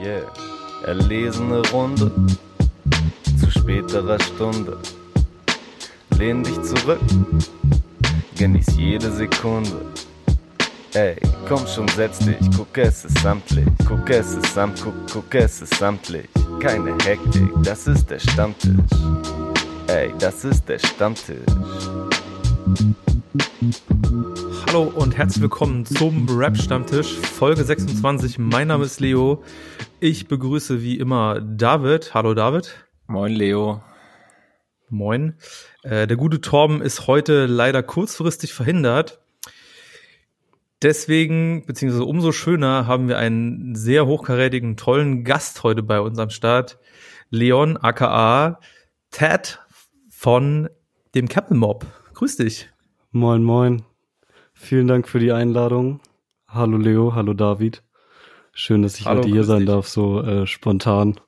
Yeah, erlesene Runde zu späterer Stunde. Lehn dich zurück, genieß jede Sekunde. Ey, komm schon, setz dich, guck es ist samtlich, guck es ist samt, guck, guck es ist samtlich. Keine Hektik, das ist der Stammtisch. Ey, das ist der Stammtisch. Hallo und herzlich willkommen zum Rap Stammtisch, Folge 26. Mein Name ist Leo. Ich begrüße wie immer David. Hallo David. Moin Leo. Moin. Äh, der gute Torben ist heute leider kurzfristig verhindert. Deswegen, beziehungsweise umso schöner, haben wir einen sehr hochkarätigen, tollen Gast heute bei uns am Start. Leon, aka Ted von dem Captain Mob. Grüß dich. Moin, moin. Vielen Dank für die Einladung. Hallo Leo, hallo David. Schön, dass ich hallo, heute hier sein dich. darf, so äh, spontan.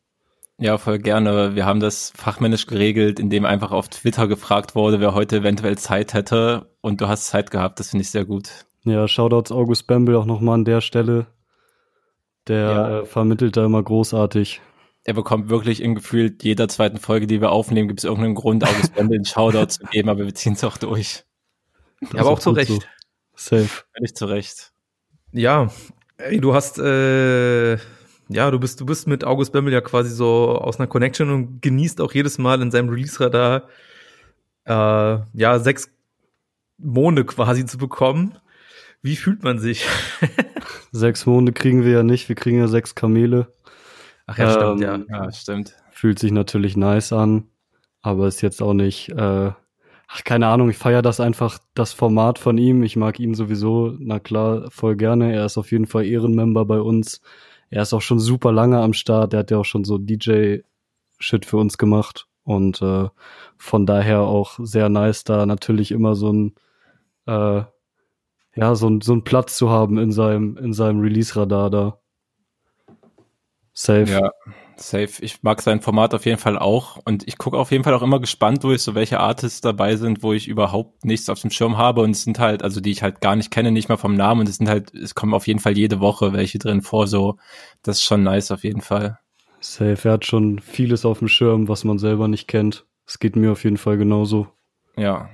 Ja, voll gerne. Wir haben das fachmännisch geregelt, indem einfach auf Twitter gefragt wurde, wer heute eventuell Zeit hätte. Und du hast Zeit gehabt, das finde ich sehr gut. Ja, Shoutouts August Bamble auch nochmal an der Stelle. Der ja. äh, vermittelt da immer großartig. Er bekommt wirklich in gefühlt jeder zweiten Folge, die wir aufnehmen, gibt es irgendeinen Grund, August Bamble einen Shoutout zu geben, aber wir ziehen es auch durch. Ja, aber auch, zu Recht. So. Safe. Völlig zu Recht. Ja, ey, du hast, äh, ja, du bist, du bist mit August Bamble ja quasi so aus einer Connection und genießt auch jedes Mal in seinem Release-Radar, äh, ja, sechs Monde quasi zu bekommen. Wie fühlt man sich? sechs Monde kriegen wir ja nicht, wir kriegen ja sechs Kamele. Ach ja, stimmt, ähm, ja. ja. stimmt. Fühlt sich natürlich nice an, aber ist jetzt auch nicht, äh, ach, keine Ahnung, ich feiere das einfach, das Format von ihm. Ich mag ihn sowieso, na klar, voll gerne. Er ist auf jeden Fall Ehrenmember bei uns. Er ist auch schon super lange am Start. Er hat ja auch schon so DJ-Shit für uns gemacht. Und äh, von daher auch sehr nice, da natürlich immer so ein äh, ja, so, so einen Platz zu haben in seinem, in seinem Release-Radar da. Safe. Ja, safe. Ich mag sein Format auf jeden Fall auch. Und ich gucke auf jeden Fall auch immer gespannt durch, so welche Artists dabei sind, wo ich überhaupt nichts auf dem Schirm habe. Und es sind halt, also die ich halt gar nicht kenne, nicht mal vom Namen. Und es sind halt, es kommen auf jeden Fall jede Woche welche drin vor. So, das ist schon nice auf jeden Fall. Safe. Er hat schon vieles auf dem Schirm, was man selber nicht kennt. Es geht mir auf jeden Fall genauso. Ja.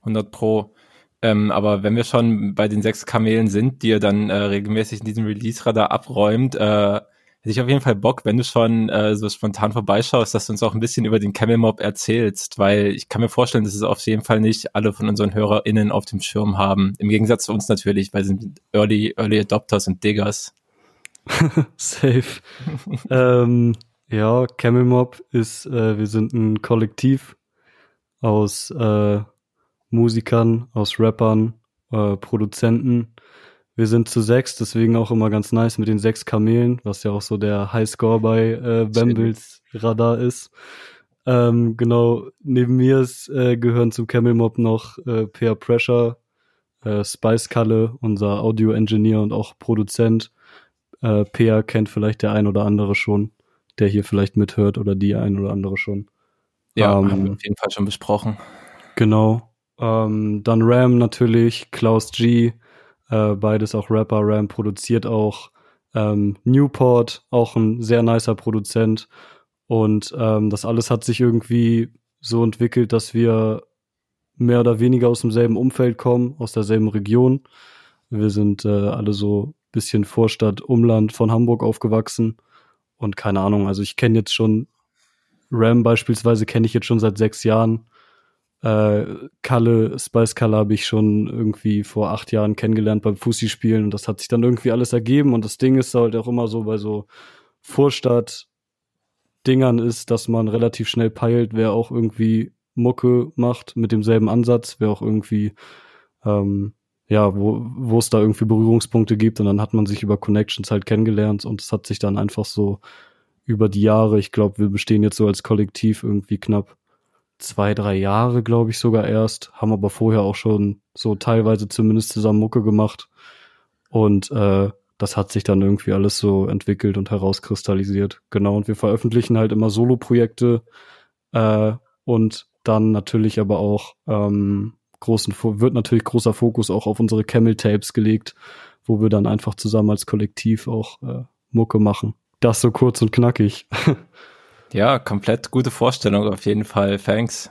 100 Pro. Ähm, aber wenn wir schon bei den sechs Kamelen sind, die er dann äh, regelmäßig in diesem Release-Radar abräumt, äh, hätte ich auf jeden Fall Bock, wenn du schon äh, so spontan vorbeischaust, dass du uns auch ein bisschen über den Camel Mob erzählst, weil ich kann mir vorstellen, dass es auf jeden Fall nicht alle von unseren HörerInnen auf dem Schirm haben. Im Gegensatz zu uns natürlich, weil sie sind Early, Early Adopters und Diggers. Safe. ähm, ja, Camel Mob ist, äh, wir sind ein Kollektiv aus äh, Musikern, aus Rappern, äh, Produzenten. Wir sind zu sechs, deswegen auch immer ganz nice mit den sechs Kamelen, was ja auch so der Highscore bei äh, Bambles Radar ist. Ähm, genau, neben mir ist, äh, gehören zum Camel Mob noch äh, Peer Pressure, äh, Spice Kalle, unser Audio-Engineer und auch Produzent. Äh, Peer kennt vielleicht der ein oder andere schon, der hier vielleicht mithört oder die ein oder andere schon. Ja, ähm, haben wir auf jeden Fall schon besprochen. Genau. Ähm, dann Ram natürlich, Klaus G, äh, beides auch Rapper. Ram produziert auch ähm, Newport, auch ein sehr nicer Produzent. Und ähm, das alles hat sich irgendwie so entwickelt, dass wir mehr oder weniger aus demselben Umfeld kommen, aus derselben Region. Wir sind äh, alle so bisschen Vorstadt, Umland von Hamburg aufgewachsen. Und keine Ahnung, also ich kenne jetzt schon Ram beispielsweise kenne ich jetzt schon seit sechs Jahren. Äh, Kalle, Spice Kalle habe ich schon irgendwie vor acht Jahren kennengelernt beim Fussi-Spielen und das hat sich dann irgendwie alles ergeben und das Ding ist halt auch immer so bei so Vorstadt-Dingern ist, dass man relativ schnell peilt, wer auch irgendwie Mucke macht mit demselben Ansatz, wer auch irgendwie ähm, ja, wo, wo es da irgendwie Berührungspunkte gibt und dann hat man sich über Connections halt kennengelernt und es hat sich dann einfach so über die Jahre, ich glaube, wir bestehen jetzt so als Kollektiv irgendwie knapp zwei, drei Jahre, glaube ich, sogar erst, haben aber vorher auch schon so teilweise zumindest zusammen Mucke gemacht. Und äh, das hat sich dann irgendwie alles so entwickelt und herauskristallisiert. Genau, und wir veröffentlichen halt immer Solo-Projekte äh, und dann natürlich aber auch ähm, großen, wird natürlich großer Fokus auch auf unsere Camel-Tapes gelegt, wo wir dann einfach zusammen als Kollektiv auch äh, Mucke machen. Das so kurz und knackig. ja, komplett gute Vorstellung auf jeden Fall. Thanks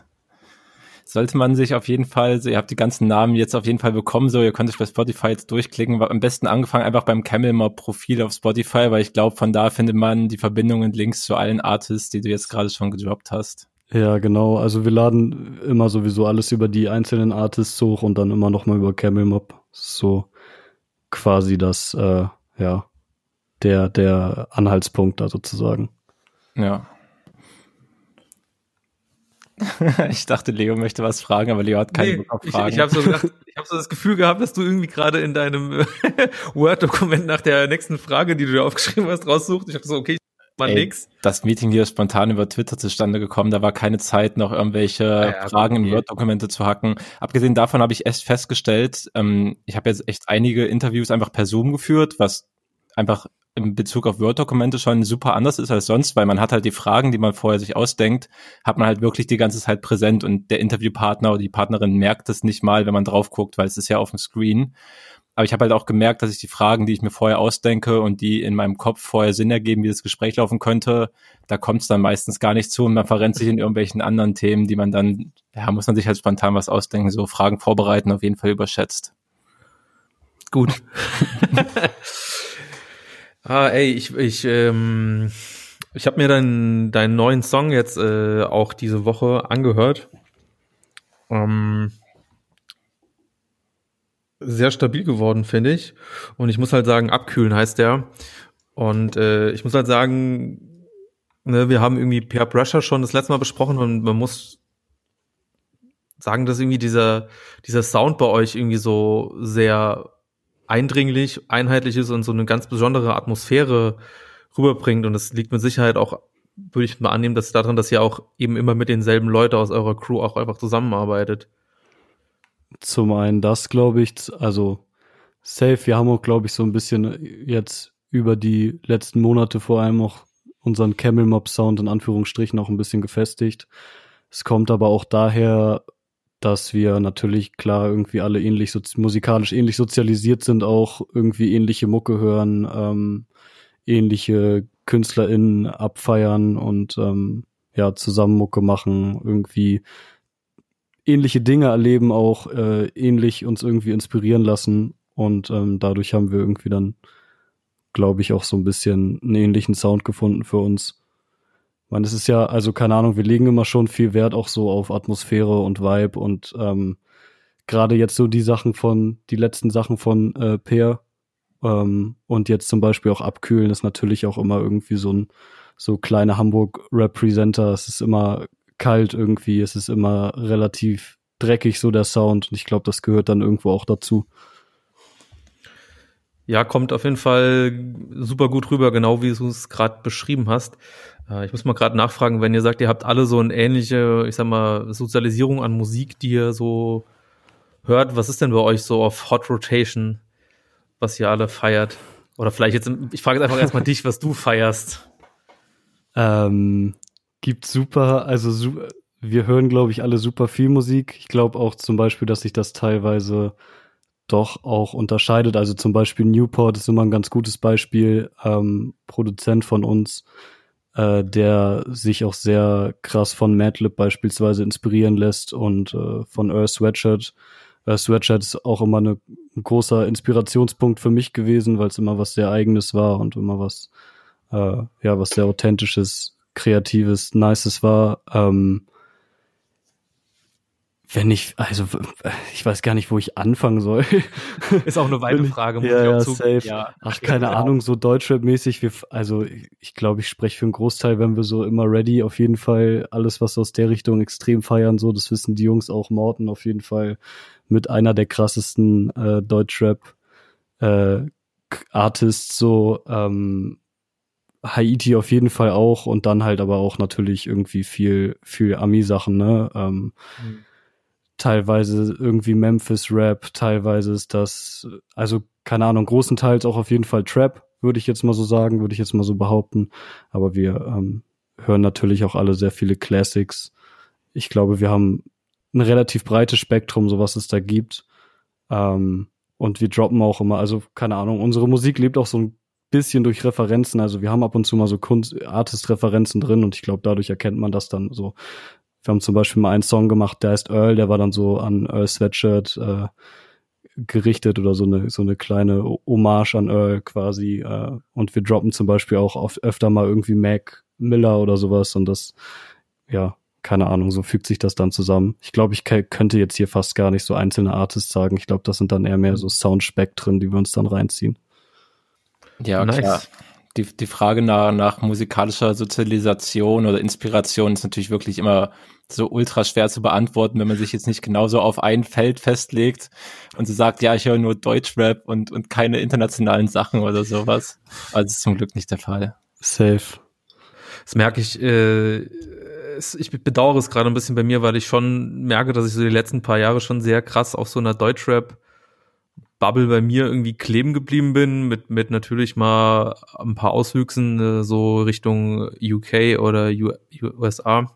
sollte man sich auf jeden Fall, so, ihr habt die ganzen Namen jetzt auf jeden Fall bekommen, so, ihr könnt euch bei Spotify jetzt durchklicken, am besten angefangen einfach beim Camel Mob Profil auf Spotify, weil ich glaube, von da findet man die Verbindungen und Links zu allen Artists, die du jetzt gerade schon gedroppt hast. Ja, genau. Also wir laden immer sowieso alles über die einzelnen Artists hoch und dann immer noch mal über Camel Mob. So quasi das, äh, ja, der, der Anhaltspunkt da sozusagen. Ja. ich dachte, Leo möchte was fragen, aber Leo hat keine nee, Bock auf Fragen. Ich, ich habe so, hab so das Gefühl gehabt, dass du irgendwie gerade in deinem Word-Dokument nach der nächsten Frage, die du dir aufgeschrieben hast, raussucht. Ich dachte so, okay, war Ey, nix. Das Meeting hier ist spontan über Twitter zustande gekommen. Da war keine Zeit, noch irgendwelche ja, Fragen okay. in Word-Dokumente zu hacken. Abgesehen davon habe ich erst festgestellt, ähm, ich habe jetzt echt einige Interviews einfach per Zoom geführt, was einfach in Bezug auf Word-Dokumente schon super anders ist als sonst, weil man hat halt die Fragen, die man vorher sich ausdenkt, hat man halt wirklich die ganze Zeit präsent und der Interviewpartner oder die Partnerin merkt es nicht mal, wenn man drauf guckt, weil es ist ja auf dem Screen. Aber ich habe halt auch gemerkt, dass ich die Fragen, die ich mir vorher ausdenke und die in meinem Kopf vorher Sinn ergeben, wie das Gespräch laufen könnte, da kommt es dann meistens gar nicht zu und man verrennt sich in irgendwelchen anderen Themen, die man dann, ja, muss man sich halt spontan was ausdenken, so Fragen vorbereiten, auf jeden Fall überschätzt. Gut. Ah, ey, ich, ich, ähm, ich habe mir deinen, deinen neuen Song jetzt äh, auch diese Woche angehört. Ähm, sehr stabil geworden, finde ich. Und ich muss halt sagen, abkühlen heißt der. Und äh, ich muss halt sagen, ne, wir haben irgendwie Peer Pressure schon das letzte Mal besprochen und man muss sagen, dass irgendwie dieser, dieser Sound bei euch irgendwie so sehr eindringlich, einheitlich ist und so eine ganz besondere Atmosphäre rüberbringt. Und das liegt mit Sicherheit auch, würde ich mal annehmen, dass daran, dass ihr auch eben immer mit denselben Leuten aus eurer Crew auch einfach zusammenarbeitet. Zum einen das, glaube ich, also safe. Wir haben auch, glaube ich, so ein bisschen jetzt über die letzten Monate vor allem auch unseren Camel Mob Sound in Anführungsstrichen auch ein bisschen gefestigt. Es kommt aber auch daher, dass wir natürlich klar irgendwie alle ähnlich so, musikalisch ähnlich sozialisiert sind, auch irgendwie ähnliche Mucke hören, ähm, ähnliche KünstlerInnen abfeiern und ähm, ja, zusammen Mucke machen, irgendwie ähnliche Dinge erleben, auch äh, ähnlich uns irgendwie inspirieren lassen. Und ähm, dadurch haben wir irgendwie dann, glaube ich, auch so ein bisschen einen ähnlichen Sound gefunden für uns meine, es ist ja, also keine Ahnung, wir legen immer schon viel Wert auch so auf Atmosphäre und Vibe und ähm, gerade jetzt so die Sachen von, die letzten Sachen von äh, Peer ähm, und jetzt zum Beispiel auch Abkühlen ist natürlich auch immer irgendwie so ein so kleine Hamburg-Representer. Es ist immer kalt irgendwie, es ist immer relativ dreckig so der Sound und ich glaube, das gehört dann irgendwo auch dazu. Ja, kommt auf jeden Fall super gut rüber, genau wie du es gerade beschrieben hast. Äh, ich muss mal gerade nachfragen, wenn ihr sagt, ihr habt alle so eine ähnliche, ich sag mal, Sozialisierung an Musik, die ihr so hört. Was ist denn bei euch so auf Hot Rotation, was ihr alle feiert? Oder vielleicht jetzt, ich frage jetzt einfach erstmal dich, was du feierst. Ähm, gibt super, also su wir hören, glaube ich, alle super viel Musik. Ich glaube auch zum Beispiel, dass sich das teilweise doch auch unterscheidet. Also zum Beispiel Newport ist immer ein ganz gutes Beispiel, ähm, Produzent von uns, äh, der sich auch sehr krass von Madlib beispielsweise inspirieren lässt und äh, von Earth Sweatshirt. Earth Sweatshirt ist auch immer eine, ein großer Inspirationspunkt für mich gewesen, weil es immer was sehr eigenes war und immer was, äh, ja, was sehr authentisches, kreatives, nices war. Ähm, wenn ich, also ich weiß gar nicht, wo ich anfangen soll. Ist auch eine weite Frage, muss ja, ich auch ja, safe. Ja, Ach, keine ja. Ahnung, so Deutschrap-mäßig. Also ich glaube, ich spreche für einen Großteil, wenn wir so immer ready, auf jeden Fall alles, was aus der Richtung extrem feiern, so, das wissen die Jungs auch. Morten auf jeden Fall mit einer der krassesten äh, Deutschrap äh, Artists, so ähm, Haiti auf jeden Fall auch und dann halt aber auch natürlich irgendwie viel, viel Ami-Sachen, ne? Ähm, mhm teilweise irgendwie Memphis Rap, teilweise ist das, also keine Ahnung, großenteils auch auf jeden Fall Trap, würde ich jetzt mal so sagen, würde ich jetzt mal so behaupten. Aber wir ähm, hören natürlich auch alle sehr viele Classics. Ich glaube, wir haben ein relativ breites Spektrum, so was es da gibt. Ähm, und wir droppen auch immer, also keine Ahnung, unsere Musik lebt auch so ein bisschen durch Referenzen. Also wir haben ab und zu mal so Kunst, Artist-Referenzen drin und ich glaube, dadurch erkennt man das dann so. Wir haben zum Beispiel mal einen Song gemacht, der heißt Earl, der war dann so an Earl Sweatshirt äh, gerichtet oder so eine so eine kleine Hommage an Earl quasi. Äh, und wir droppen zum Beispiel auch oft öfter mal irgendwie Mac Miller oder sowas und das, ja, keine Ahnung, so fügt sich das dann zusammen. Ich glaube, ich könnte jetzt hier fast gar nicht so einzelne Artists sagen. Ich glaube, das sind dann eher mehr so Soundspektren, die wir uns dann reinziehen. Ja, nice. klar. Die, die Frage nach, nach musikalischer Sozialisation oder Inspiration ist natürlich wirklich immer so ultra schwer zu beantworten, wenn man sich jetzt nicht genauso auf ein Feld festlegt und so sagt, ja, ich höre nur Deutschrap und, und keine internationalen Sachen oder sowas. Also ist zum Glück nicht der Fall. Safe. Das merke ich, äh, ich bedauere es gerade ein bisschen bei mir, weil ich schon merke, dass ich so die letzten paar Jahre schon sehr krass auf so einer Deutschrap Bubble bei mir irgendwie kleben geblieben bin, mit, mit natürlich mal ein paar Auswüchsen, äh, so Richtung UK oder USA.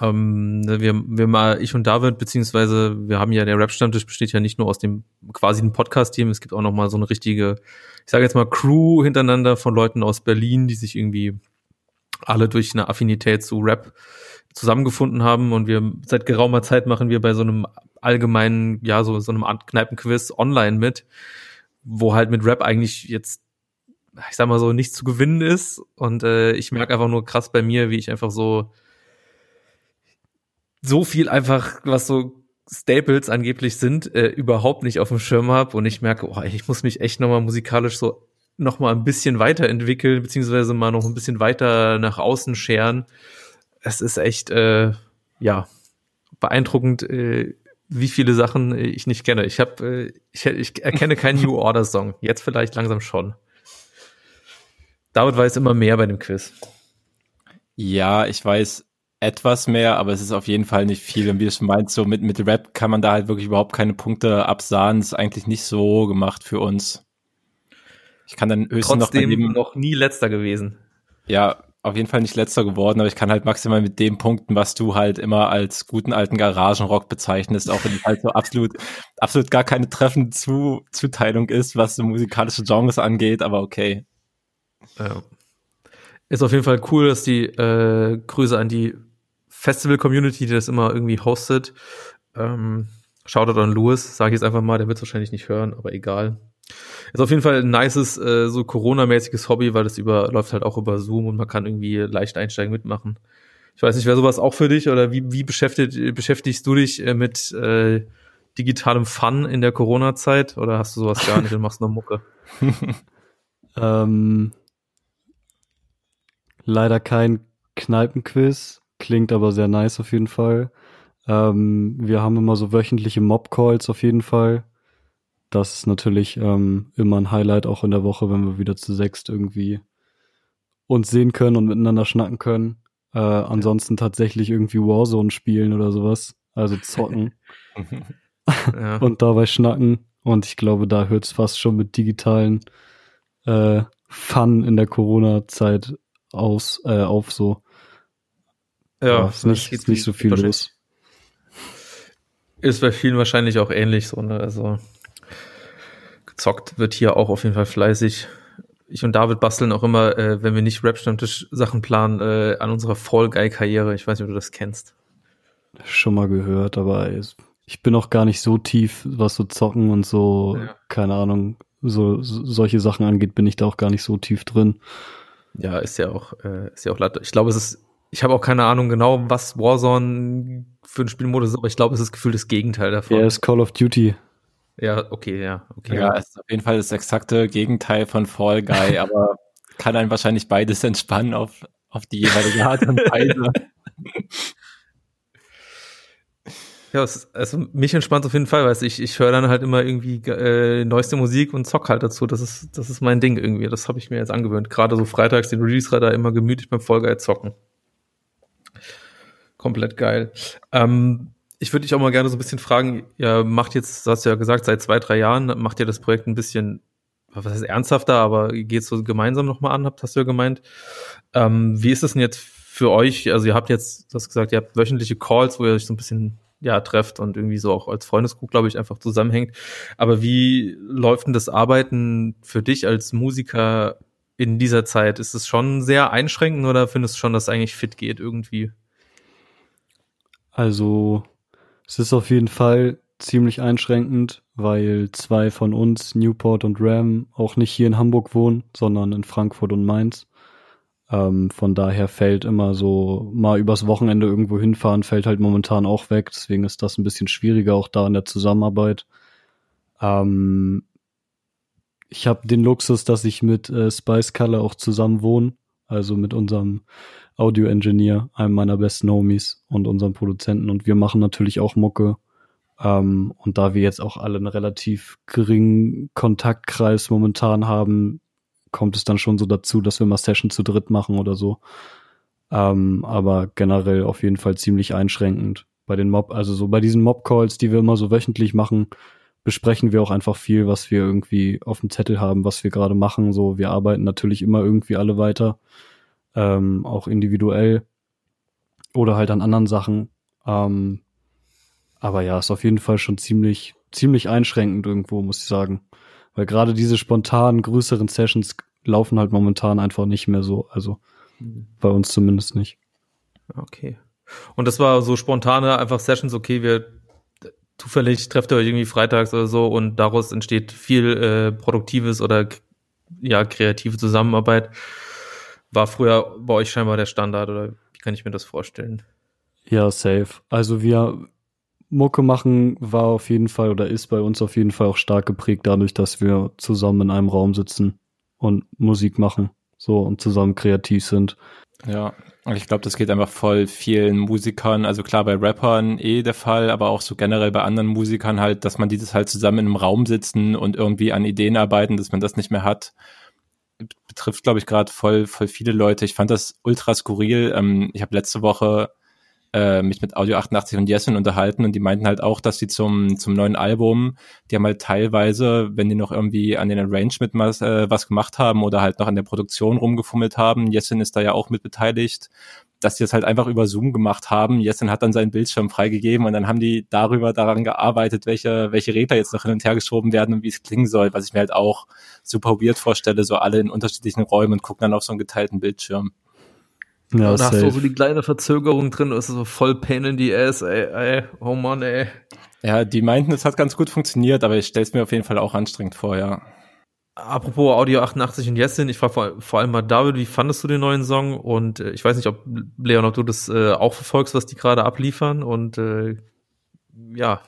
Ähm, ne, wir, wir mal, ich und David, beziehungsweise wir haben ja, der Rap-Stammtisch besteht ja nicht nur aus dem quasi ein Podcast-Team, es gibt auch noch mal so eine richtige, ich sage jetzt mal Crew hintereinander von Leuten aus Berlin, die sich irgendwie alle durch eine Affinität zu Rap zusammengefunden haben und wir seit geraumer Zeit machen wir bei so einem allgemeinen, ja, so, so einem Kneipenquiz online mit, wo halt mit Rap eigentlich jetzt, ich sag mal so, nichts zu gewinnen ist und äh, ich merke einfach nur krass bei mir, wie ich einfach so so viel einfach, was so Staples angeblich sind, äh, überhaupt nicht auf dem Schirm habe und ich merke, oh, ich muss mich echt nochmal musikalisch so noch mal ein bisschen weiterentwickeln, beziehungsweise mal noch ein bisschen weiter nach außen scheren. Es ist echt, äh, ja, beeindruckend, äh, wie viele Sachen ich nicht kenne. Ich habe, äh, ich, ich erkenne keinen New Order Song. Jetzt vielleicht langsam schon. David weiß immer mehr bei dem Quiz. Ja, ich weiß etwas mehr, aber es ist auf jeden Fall nicht viel. Und wie du schon meinst, so mit, mit Rap kann man da halt wirklich überhaupt keine Punkte absahen. Das ist eigentlich nicht so gemacht für uns. Ich kann dann höchstens Trotzdem noch, daneben, noch nie letzter gewesen. Ja, auf jeden Fall nicht letzter geworden, aber ich kann halt maximal mit dem punkten, was du halt immer als guten alten Garagenrock bezeichnest, auch wenn es halt so absolut, absolut gar keine treffende Zu Zuteilung ist, was so musikalische Genres angeht, aber okay. Ja. Ist auf jeden Fall cool, dass die äh, Grüße an die Festival-Community, die das immer irgendwie hostet. Ähm, Shoutout an Louis, sage ich jetzt einfach mal, der wird wahrscheinlich nicht hören, aber egal. Ist auf jeden Fall ein nices, äh, so Corona-mäßiges Hobby, weil das über, läuft halt auch über Zoom und man kann irgendwie leicht einsteigen mitmachen. Ich weiß nicht, wäre sowas auch für dich oder wie, wie beschäftigt, beschäftigst du dich äh, mit äh, digitalem Fun in der Corona-Zeit oder hast du sowas gar nicht und machst nur Mucke? ähm, leider kein Kneipenquiz, klingt aber sehr nice auf jeden Fall. Ähm, wir haben immer so wöchentliche Mob-Calls auf jeden Fall das ist natürlich ähm, immer ein Highlight auch in der Woche, wenn wir wieder zu sechst irgendwie uns sehen können und miteinander schnacken können. Äh, ansonsten tatsächlich irgendwie Warzone spielen oder sowas. Also zocken. ja. Und dabei schnacken. Und ich glaube, da hört es fast schon mit digitalen äh, Fun in der Corona-Zeit aus, äh, auf so. Ja, ja ist nicht, ist nicht so viel los. Ist bei vielen wahrscheinlich auch ähnlich so, ne? Also gezockt wird hier auch auf jeden Fall fleißig. Ich und David basteln auch immer, äh, wenn wir nicht Rap-Stammtisch-Sachen planen, äh, an unserer Fall Guy-Karriere. Ich weiß nicht, ob du das kennst. Schon mal gehört, aber ich bin auch gar nicht so tief, was so Zocken und so, ja. keine Ahnung, so, so, solche Sachen angeht, bin ich da auch gar nicht so tief drin. Ja, ist ja auch, äh, ist ja auch leider. Ich glaube, es ist, ich habe auch keine Ahnung genau, was Warzone für ein Spielmodus ist, aber ich glaube, es ist gefühlt das Gegenteil davon. Ja, ist Call of Duty. Ja, okay, ja, okay. Ja, es ist auf jeden Fall das exakte Gegenteil von Fall Guy, aber kann einen wahrscheinlich beides entspannen auf, auf die jeweilige Art und Weise. Ja, es, also mich entspannt auf jeden Fall, weil ich, ich höre dann halt immer irgendwie äh, neueste Musik und zock halt dazu. Das ist, das ist mein Ding irgendwie. Das habe ich mir jetzt angewöhnt. Gerade so freitags den Release-Radar immer gemütlich beim Fall Guy zocken. Komplett geil. Ähm, ich würde dich auch mal gerne so ein bisschen fragen, ihr macht jetzt, du hast ja gesagt, seit zwei, drei Jahren macht ihr das Projekt ein bisschen, was heißt ernsthafter, aber geht so gemeinsam nochmal an, hast du ja gemeint. Ähm, wie ist das denn jetzt für euch? Also ihr habt jetzt, du hast gesagt, ihr habt wöchentliche Calls, wo ihr euch so ein bisschen ja trefft und irgendwie so auch als Freundesgruppe, glaube ich, einfach zusammenhängt. Aber wie läuft denn das Arbeiten für dich als Musiker in dieser Zeit? Ist es schon sehr einschränkend oder findest du schon, dass es eigentlich fit geht irgendwie? Also es ist auf jeden Fall ziemlich einschränkend, weil zwei von uns, Newport und Ram, auch nicht hier in Hamburg wohnen, sondern in Frankfurt und Mainz. Ähm, von daher fällt immer so mal übers Wochenende irgendwo hinfahren, fällt halt momentan auch weg. Deswegen ist das ein bisschen schwieriger auch da in der Zusammenarbeit. Ähm, ich habe den Luxus, dass ich mit äh, Spice Color auch zusammen wohne, also mit unserem Audio-Engineer, einem meiner besten Homies und unserem Produzenten. Und wir machen natürlich auch Mucke. Ähm, und da wir jetzt auch alle einen relativ geringen Kontaktkreis momentan haben, kommt es dann schon so dazu, dass wir mal Session zu dritt machen oder so. Ähm, aber generell auf jeden Fall ziemlich einschränkend. Bei den Mob, also so bei diesen Mob-Calls, die wir immer so wöchentlich machen, besprechen wir auch einfach viel, was wir irgendwie auf dem Zettel haben, was wir gerade machen. So, wir arbeiten natürlich immer irgendwie alle weiter, ähm, auch individuell oder halt an anderen Sachen. Ähm, aber ja, ist auf jeden Fall schon ziemlich, ziemlich einschränkend irgendwo, muss ich sagen. Weil gerade diese spontanen, größeren Sessions laufen halt momentan einfach nicht mehr so. Also mhm. bei uns zumindest nicht. Okay. Und das war so spontane einfach Sessions, okay, wir zufällig trefft ihr euch irgendwie freitags oder so und daraus entsteht viel äh, produktives oder ja, kreative Zusammenarbeit. War früher bei euch scheinbar der Standard oder wie kann ich mir das vorstellen? Ja, safe. Also wir Mucke machen war auf jeden Fall oder ist bei uns auf jeden Fall auch stark geprägt dadurch, dass wir zusammen in einem Raum sitzen und Musik machen, so und zusammen kreativ sind. Ja, ich glaube, das geht einfach voll vielen Musikern, also klar bei Rappern eh der Fall, aber auch so generell bei anderen Musikern halt, dass man dieses halt zusammen in einem Raum sitzen und irgendwie an Ideen arbeiten, dass man das nicht mehr hat. Betrifft, glaube ich, gerade voll, voll viele Leute. Ich fand das ultra skurril. Ähm, ich habe letzte Woche äh, mich mit Audio 88 und Jessin unterhalten und die meinten halt auch, dass sie zum, zum neuen Album, die haben halt teilweise, wenn die noch irgendwie an den Arrangement was, äh, was gemacht haben oder halt noch an der Produktion rumgefummelt haben, Jessin ist da ja auch mit beteiligt, dass die das halt einfach über Zoom gemacht haben. Jessin hat dann seinen Bildschirm freigegeben und dann haben die darüber daran gearbeitet, welche, welche Regler jetzt noch hin und her geschoben werden und wie es klingen soll, was ich mir halt auch super weird vorstelle, so alle in unterschiedlichen Räumen und gucken dann auf so einen geteilten Bildschirm. Ja, und da hast du so die kleine Verzögerung drin, das ist so voll Pain in the Ass, ey, ey, oh Mann, ey. Ja, die meinten, es hat ganz gut funktioniert, aber ich stell's mir auf jeden Fall auch anstrengend vor, ja. Apropos Audio 88 und Jessin, ich frage vor, vor, allem mal David, wie fandest du den neuen Song? Und äh, ich weiß nicht, ob Leon, ob du das äh, auch verfolgst, was die gerade abliefern. Und äh, ja.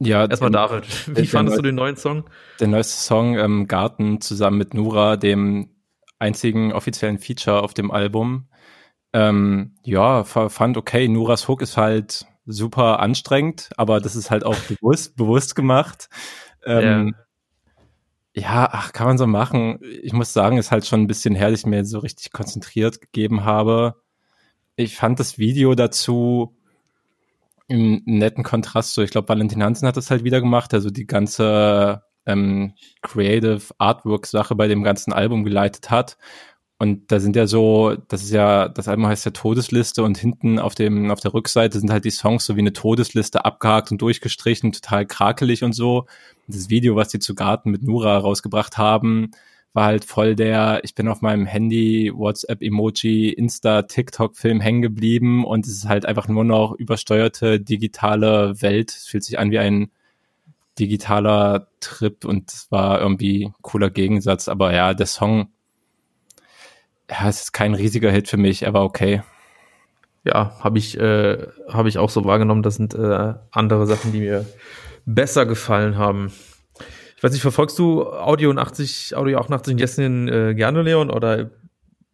Ja, erstmal David, wie fandest du den neuen Song? Der neueste Song ähm, Garten zusammen mit Nura, dem einzigen offiziellen Feature auf dem Album. Ähm, ja, fand okay. Nuras Hook ist halt super anstrengend, aber das ist halt auch bewusst, bewusst gemacht. Ähm, ja. Ja, ach, kann man so machen. Ich muss sagen, ist halt schon ein bisschen her, dass ich mir so richtig konzentriert gegeben habe. Ich fand das Video dazu im netten Kontrast so. Ich glaube, Valentin Hansen hat das halt wieder gemacht, also die ganze ähm, Creative Artwork Sache bei dem ganzen Album geleitet hat. Und da sind ja so, das ist ja, das Album heißt ja Todesliste und hinten auf dem, auf der Rückseite sind halt die Songs so wie eine Todesliste abgehakt und durchgestrichen, total krakelig und so. Und das Video, was die zu Garten mit Nura rausgebracht haben, war halt voll der, ich bin auf meinem Handy, WhatsApp, Emoji, Insta, TikTok-Film hängen geblieben und es ist halt einfach nur noch übersteuerte digitale Welt. Es fühlt sich an wie ein digitaler Trip und es war irgendwie cooler Gegensatz. Aber ja, der Song, ja, es ist kein riesiger Hit für mich, er war okay. Ja, habe ich, äh, hab ich auch so wahrgenommen. Das sind äh, andere Sachen, die mir besser gefallen haben. Ich weiß nicht, verfolgst du Audio 80, Audio 88 und Jessin äh, gerne, Leon, oder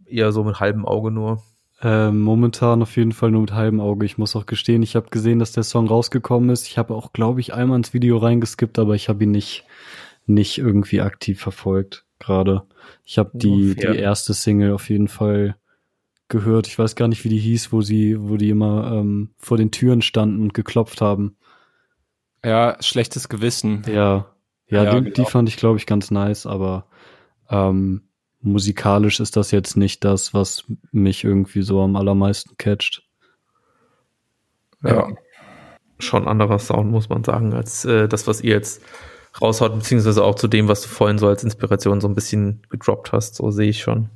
eher so mit halbem Auge nur? Ähm, momentan auf jeden Fall nur mit halbem Auge. Ich muss auch gestehen, ich habe gesehen, dass der Song rausgekommen ist. Ich habe auch, glaube ich, einmal ins Video reingeskippt, aber ich habe ihn nicht, nicht irgendwie aktiv verfolgt gerade. Ich habe die, die erste Single auf jeden Fall gehört. Ich weiß gar nicht, wie die hieß, wo sie, wo die immer ähm, vor den Türen standen und geklopft haben. Ja, schlechtes Gewissen. Ja, ja, ja die, genau. die fand ich, glaube ich, ganz nice, aber ähm, musikalisch ist das jetzt nicht das, was mich irgendwie so am allermeisten catcht. Ja. schon anderer Sound, muss man sagen, als äh, das, was ihr jetzt raushaut, beziehungsweise auch zu dem, was du vorhin so als Inspiration so ein bisschen gedroppt hast. So sehe ich schon.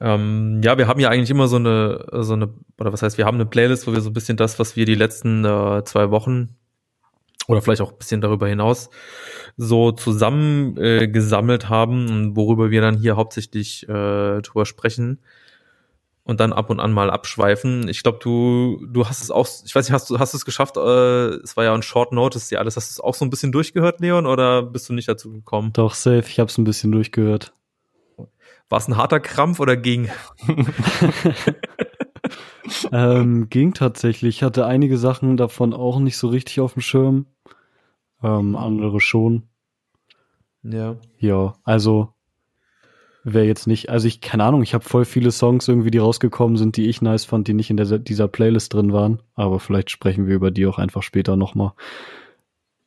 Ähm, ja, wir haben ja eigentlich immer so eine, so eine, oder was heißt, wir haben eine Playlist, wo wir so ein bisschen das, was wir die letzten äh, zwei Wochen oder vielleicht auch ein bisschen darüber hinaus so zusammen äh, gesammelt haben, worüber wir dann hier hauptsächlich äh, drüber sprechen und dann ab und an mal abschweifen. Ich glaube, du du hast es auch, ich weiß nicht, hast du hast es geschafft? Äh, es war ja ein Short Notice, ja alles. Hast du es auch so ein bisschen durchgehört, Leon, oder bist du nicht dazu gekommen? Doch safe, ich habe es ein bisschen durchgehört. War es ein harter Krampf oder ging? ähm, ging tatsächlich. Ich hatte einige Sachen davon auch nicht so richtig auf dem Schirm. Ähm, andere schon. Ja. Ja, also wäre jetzt nicht, also ich, keine Ahnung, ich habe voll viele Songs irgendwie, die rausgekommen sind, die ich nice fand, die nicht in der, dieser Playlist drin waren. Aber vielleicht sprechen wir über die auch einfach später nochmal.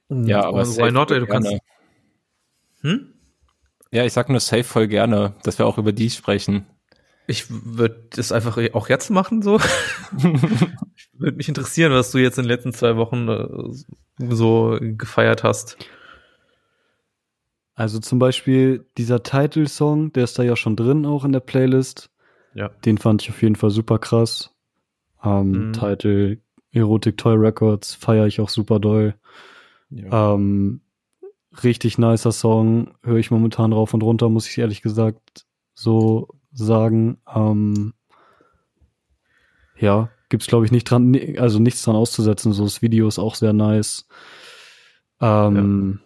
Ja, aber why not? Ey, du kannst. Hm? Ja, ich sag nur safe voll gerne, dass wir auch über die sprechen. Ich würde das einfach auch jetzt machen, so. würde mich interessieren, was du jetzt in den letzten zwei Wochen äh, so gefeiert hast. Also zum Beispiel dieser Title-Song, der ist da ja schon drin, auch in der Playlist. Ja. Den fand ich auf jeden Fall super krass. Ähm, Mhm. Title Erotic Toy Records feiere ich auch super doll. Ja. Ähm, richtig nicer Song, höre ich momentan rauf und runter, muss ich ehrlich gesagt so sagen. Ähm, ja, gibt's glaube ich nicht dran, also nichts dran auszusetzen. So das Video ist auch sehr nice. Ähm, ja,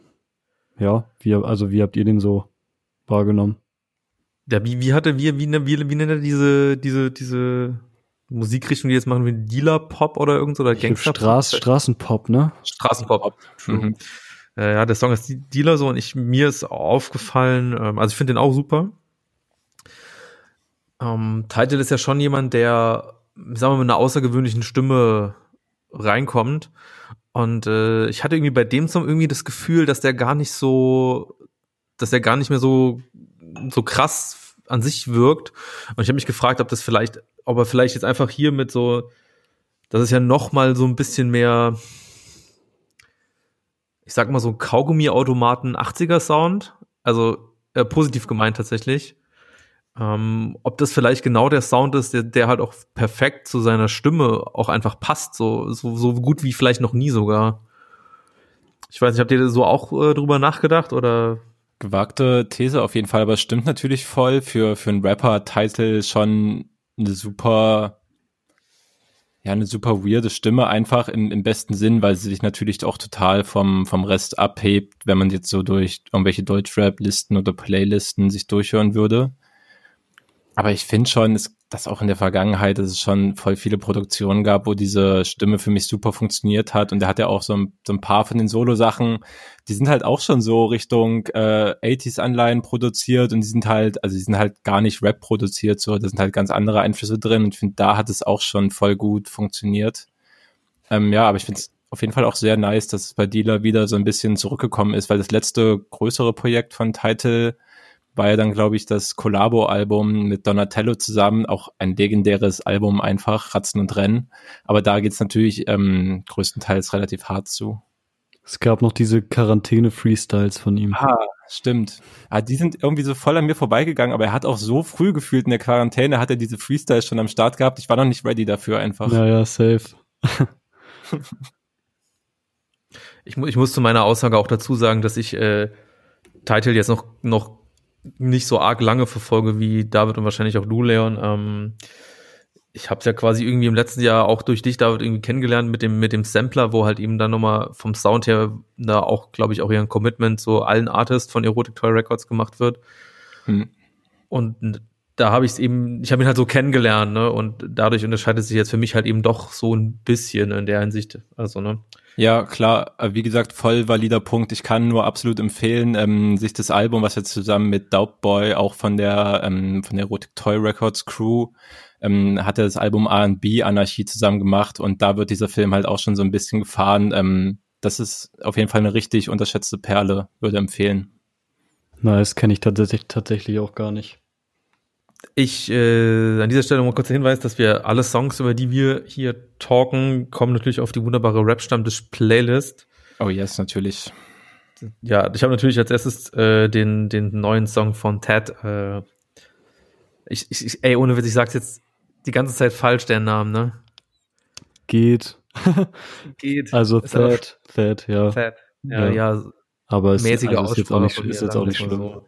wie, also wie habt ihr den so wahrgenommen? Ja, wie, wie hatte wir, wie, ne- wie, wie nennt er diese, diese, diese Musikrichtung, die jetzt machen, wie Dealer-Pop oder irgend so, oder Ich glaub, Gangster? Straß, Straßenpop, ne? Straßenpop. Mhm. Äh, ja, der Song ist Dealer so und ich, mir ist aufgefallen, ähm, also ich finde den auch super. Ähm, Title ist ja schon jemand, der, sagen wir mal, mit einer außergewöhnlichen Stimme reinkommt. Und äh, ich hatte irgendwie bei dem Song irgendwie das Gefühl, dass der gar nicht so, dass der gar nicht mehr so, so krass an sich wirkt. Und ich habe mich gefragt, ob das vielleicht, ob er vielleicht jetzt einfach hier mit so, das ist ja noch mal so ein bisschen mehr, ich sag mal so Kaugummi-Automaten 80er Sound, also äh, positiv gemeint tatsächlich. Ähm, ob das vielleicht genau der Sound ist, der, der halt auch perfekt zu seiner Stimme auch einfach passt, so, so, so gut wie vielleicht noch nie sogar. Ich weiß nicht, habt ihr so auch äh, drüber nachgedacht oder? Gewagte These auf jeden Fall, aber es stimmt natürlich voll. Für, für einen Rapper-Title schon eine super, ja, eine super weirde Stimme einfach im, im besten Sinn, weil sie sich natürlich auch total vom, vom Rest abhebt, wenn man jetzt so durch irgendwelche Deutschrap-Listen oder Playlisten sich durchhören würde. Aber ich finde schon, dass auch in der Vergangenheit es schon voll viele Produktionen gab, wo diese Stimme für mich super funktioniert hat. Und er hat ja auch so ein, so ein paar von den Solo-Sachen, die sind halt auch schon so Richtung äh, 80s-Anleihen produziert und die sind halt, also die sind halt gar nicht Rap produziert, so, da sind halt ganz andere Einflüsse drin und ich finde, da hat es auch schon voll gut funktioniert. Ähm, ja, aber ich finde es auf jeden Fall auch sehr nice, dass es bei Dealer wieder so ein bisschen zurückgekommen ist, weil das letzte größere Projekt von Title war ja dann, glaube ich, das Collabo-Album mit Donatello zusammen, auch ein legendäres Album einfach, Ratzen und Rennen. Aber da geht's natürlich ähm, größtenteils relativ hart zu. Es gab noch diese Quarantäne-Freestyles von ihm. Ah, stimmt. Ah, die sind irgendwie so voll an mir vorbeigegangen, aber er hat auch so früh gefühlt in der Quarantäne, hat er diese Freestyles schon am Start gehabt. Ich war noch nicht ready dafür einfach. Ja, ja, safe. Ich, mu ich muss zu meiner Aussage auch dazu sagen, dass ich äh, Title jetzt noch, noch nicht so arg lange verfolge wie David und wahrscheinlich auch du, Leon. Ähm, ich habe es ja quasi irgendwie im letzten Jahr auch durch dich, David, irgendwie kennengelernt mit dem, mit dem Sampler, wo halt eben dann nochmal vom Sound her da auch, glaube ich, auch ihren Commitment zu allen Artists von Erotic Toy Records gemacht wird. Hm. Und da habe ich es eben, ich habe ihn halt so kennengelernt, ne? Und dadurch unterscheidet sich jetzt für mich halt eben doch so ein bisschen in der Hinsicht. Also, ne? Ja, klar, äh, wie gesagt, voll valider Punkt. Ich kann nur absolut empfehlen, ähm, sich das Album, was jetzt zusammen mit Doubtboy, auch von der, ähm, von der Erotic Toy Records Crew, ähm, hat er das Album R&B Anarchie zusammen gemacht und da wird dieser Film halt auch schon so ein bisschen gefahren. Ähm, das ist auf jeden Fall eine richtig unterschätzte Perle, würde empfehlen. Nice, kenne ich tatsächlich, tatsächlich auch gar nicht. Ich äh, an dieser Stelle mal kurz Hinweis, dass wir alle Songs, über die wir hier talken, kommen natürlich auf die wunderbare Rap-Stammtisch-Playlist. Oh yes, natürlich. Ja, ich habe natürlich als erstes äh, den, den neuen Song von Ted. Äh, ich, ich, ey, ohne Witz, ich sag's jetzt die ganze Zeit falsch, der Namen, ne? Geht. Geht. Also Thad, Thad, ja. Ted. Ja, Ja. ja, Aber es mäßige also ist jetzt auch nicht, ist jetzt auch nicht schlimm. so.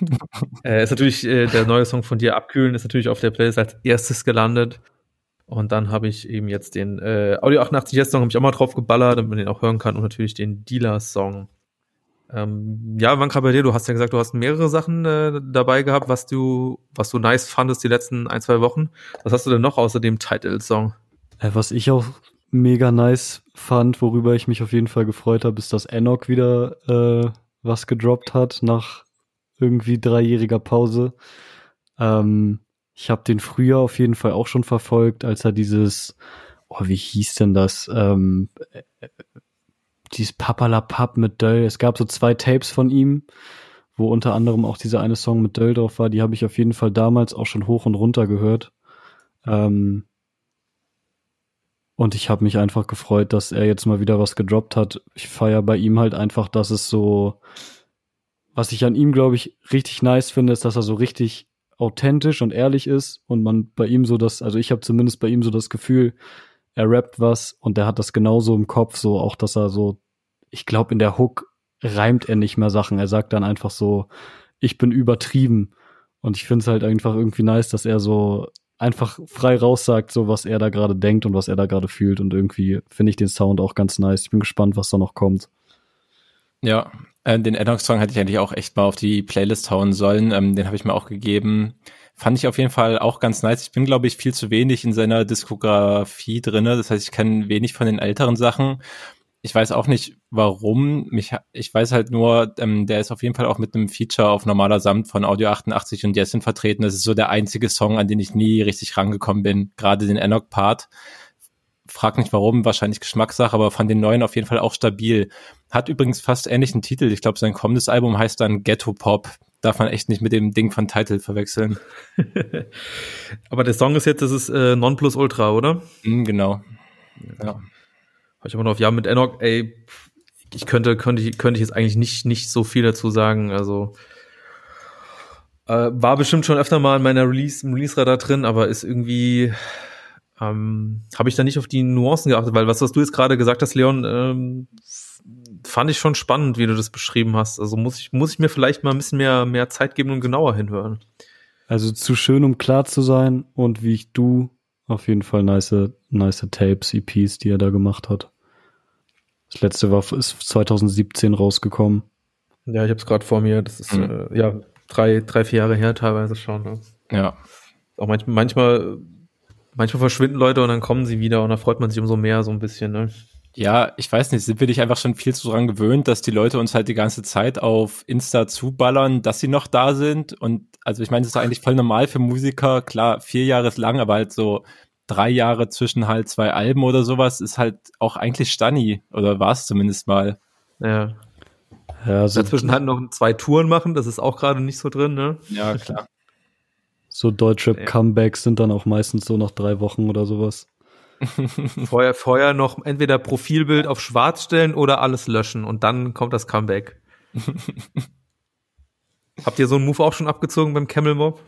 äh, ist natürlich äh, der neue Song von dir abkühlen ist natürlich auf der Playlist als erstes gelandet. Und dann habe ich eben jetzt den äh, Audio 88 Yes Song habe ich auch mal drauf geballert damit man den auch hören kann und natürlich den Dealer Song ähm, ja wann gerade bei dir du hast ja gesagt du hast mehrere Sachen äh, dabei gehabt was du was du nice fandest die letzten ein zwei Wochen. Was hast du denn noch außer dem Title Song Äh, Was ich auch mega nice fand, worüber ich mich auf jeden Fall gefreut habe, ist, dass Enoch wieder äh, was gedroppt hat nach irgendwie dreijähriger Pause. Ähm, ich habe den früher auf jeden Fall auch schon verfolgt, als er dieses, oh, wie hieß denn das? Ähm, äh, dieses Papalapap mit Döll. Es gab so zwei Tapes von ihm, wo unter anderem auch dieser eine Song mit Döll drauf war. Die habe ich auf jeden Fall damals auch schon hoch und runter gehört. Ähm, und ich habe mich einfach gefreut, dass er jetzt mal wieder was gedroppt hat. Ich feier bei ihm halt einfach, dass es so, was ich an ihm, glaube ich, richtig nice finde, ist, dass er so richtig authentisch und ehrlich ist und man bei ihm so das, also ich habe zumindest bei ihm so das Gefühl, er rappt was und der hat das genauso im Kopf, so auch, dass er so, ich glaube, in der Hook reimt er nicht mehr Sachen. Er sagt dann einfach so, ich bin übertrieben. Und ich finde es halt einfach irgendwie nice, dass er so einfach frei raussagt, so was er da gerade denkt und was er da gerade fühlt. Und irgendwie finde ich den Sound auch ganz nice. Ich bin gespannt, was da noch kommt. Ja, äh, den Enoch-Song hätte ich eigentlich auch echt mal auf die Playlist hauen sollen. Ähm, den habe ich mir auch gegeben. Fand ich auf jeden Fall auch ganz nice. Ich bin, glaube ich, viel zu wenig in seiner Diskografie drinne. Das heißt, ich kenne wenig von den älteren Sachen. Ich weiß auch nicht, warum. Mich, ich weiß halt nur, ähm, der ist auf jeden Fall auch mit einem Feature auf normaler Samt von Audio 88 und Jessin vertreten. Das ist so der einzige Song, an den ich nie richtig rangekommen bin. Gerade den Enoch-Part. Frag nicht warum, wahrscheinlich Geschmackssache, aber fand den neuen auf jeden Fall auch stabil. Hat übrigens fast ähnlichen Titel. Ich glaube, sein kommendes Album heißt dann Ghetto Pop. Darf man echt nicht mit dem Ding von Title verwechseln. aber der Song ist jetzt das ist äh, Nonplusultra oder Mm, genau. Ja. Hab ich aber noch auf Ja mit Enoch, ey, ich könnte, könnte könnte ich jetzt eigentlich nicht, nicht so viel dazu sagen. Also äh, war bestimmt schon öfter mal in meiner Release, im Release-Radar drin, aber ist irgendwie, ähm, habe ich da nicht auf die Nuancen geachtet, weil was, was du jetzt gerade gesagt hast, Leon, ähm, fand ich schon spannend, wie du das beschrieben hast. Also muss ich, muss ich mir vielleicht mal ein bisschen mehr, mehr Zeit geben und genauer hinhören. Also zu schön, um klar zu sein und wie ich du auf jeden Fall nice, nice Tapes, EPs, die er da gemacht hat. Das letzte war ist 2017 rausgekommen. Ja, ich habe es gerade vor mir. Das ist Mhm. äh, ja drei, drei, vier Jahre her teilweise schon. Ne? Ja. Auch manchmal, manchmal, manchmal verschwinden Leute und dann kommen sie wieder und da freut man sich umso mehr so ein bisschen. Ne? Ja, ich weiß nicht, sind wir nicht einfach schon viel zu dran gewöhnt, dass die Leute uns halt die ganze Zeit auf Insta zuballern, dass sie noch da sind? Und also ich meine, das ist eigentlich voll normal für Musiker. Klar, vier Jahre ist lang, aber halt so drei Jahre zwischen halt zwei Alben oder sowas ist halt auch eigentlich Stanni. Oder war es zumindest mal. Ja. Ja, so, Dazwischen halt noch zwei Touren machen, das ist auch gerade nicht so drin, ne? Ja, klar. So deutsche Ja. Comebacks sind dann auch meistens so nach drei Wochen oder sowas. Vorher, vorher noch entweder Profilbild auf schwarz stellen oder alles löschen und dann kommt das Comeback. Habt ihr so einen Move auch schon abgezogen beim Camel Mob?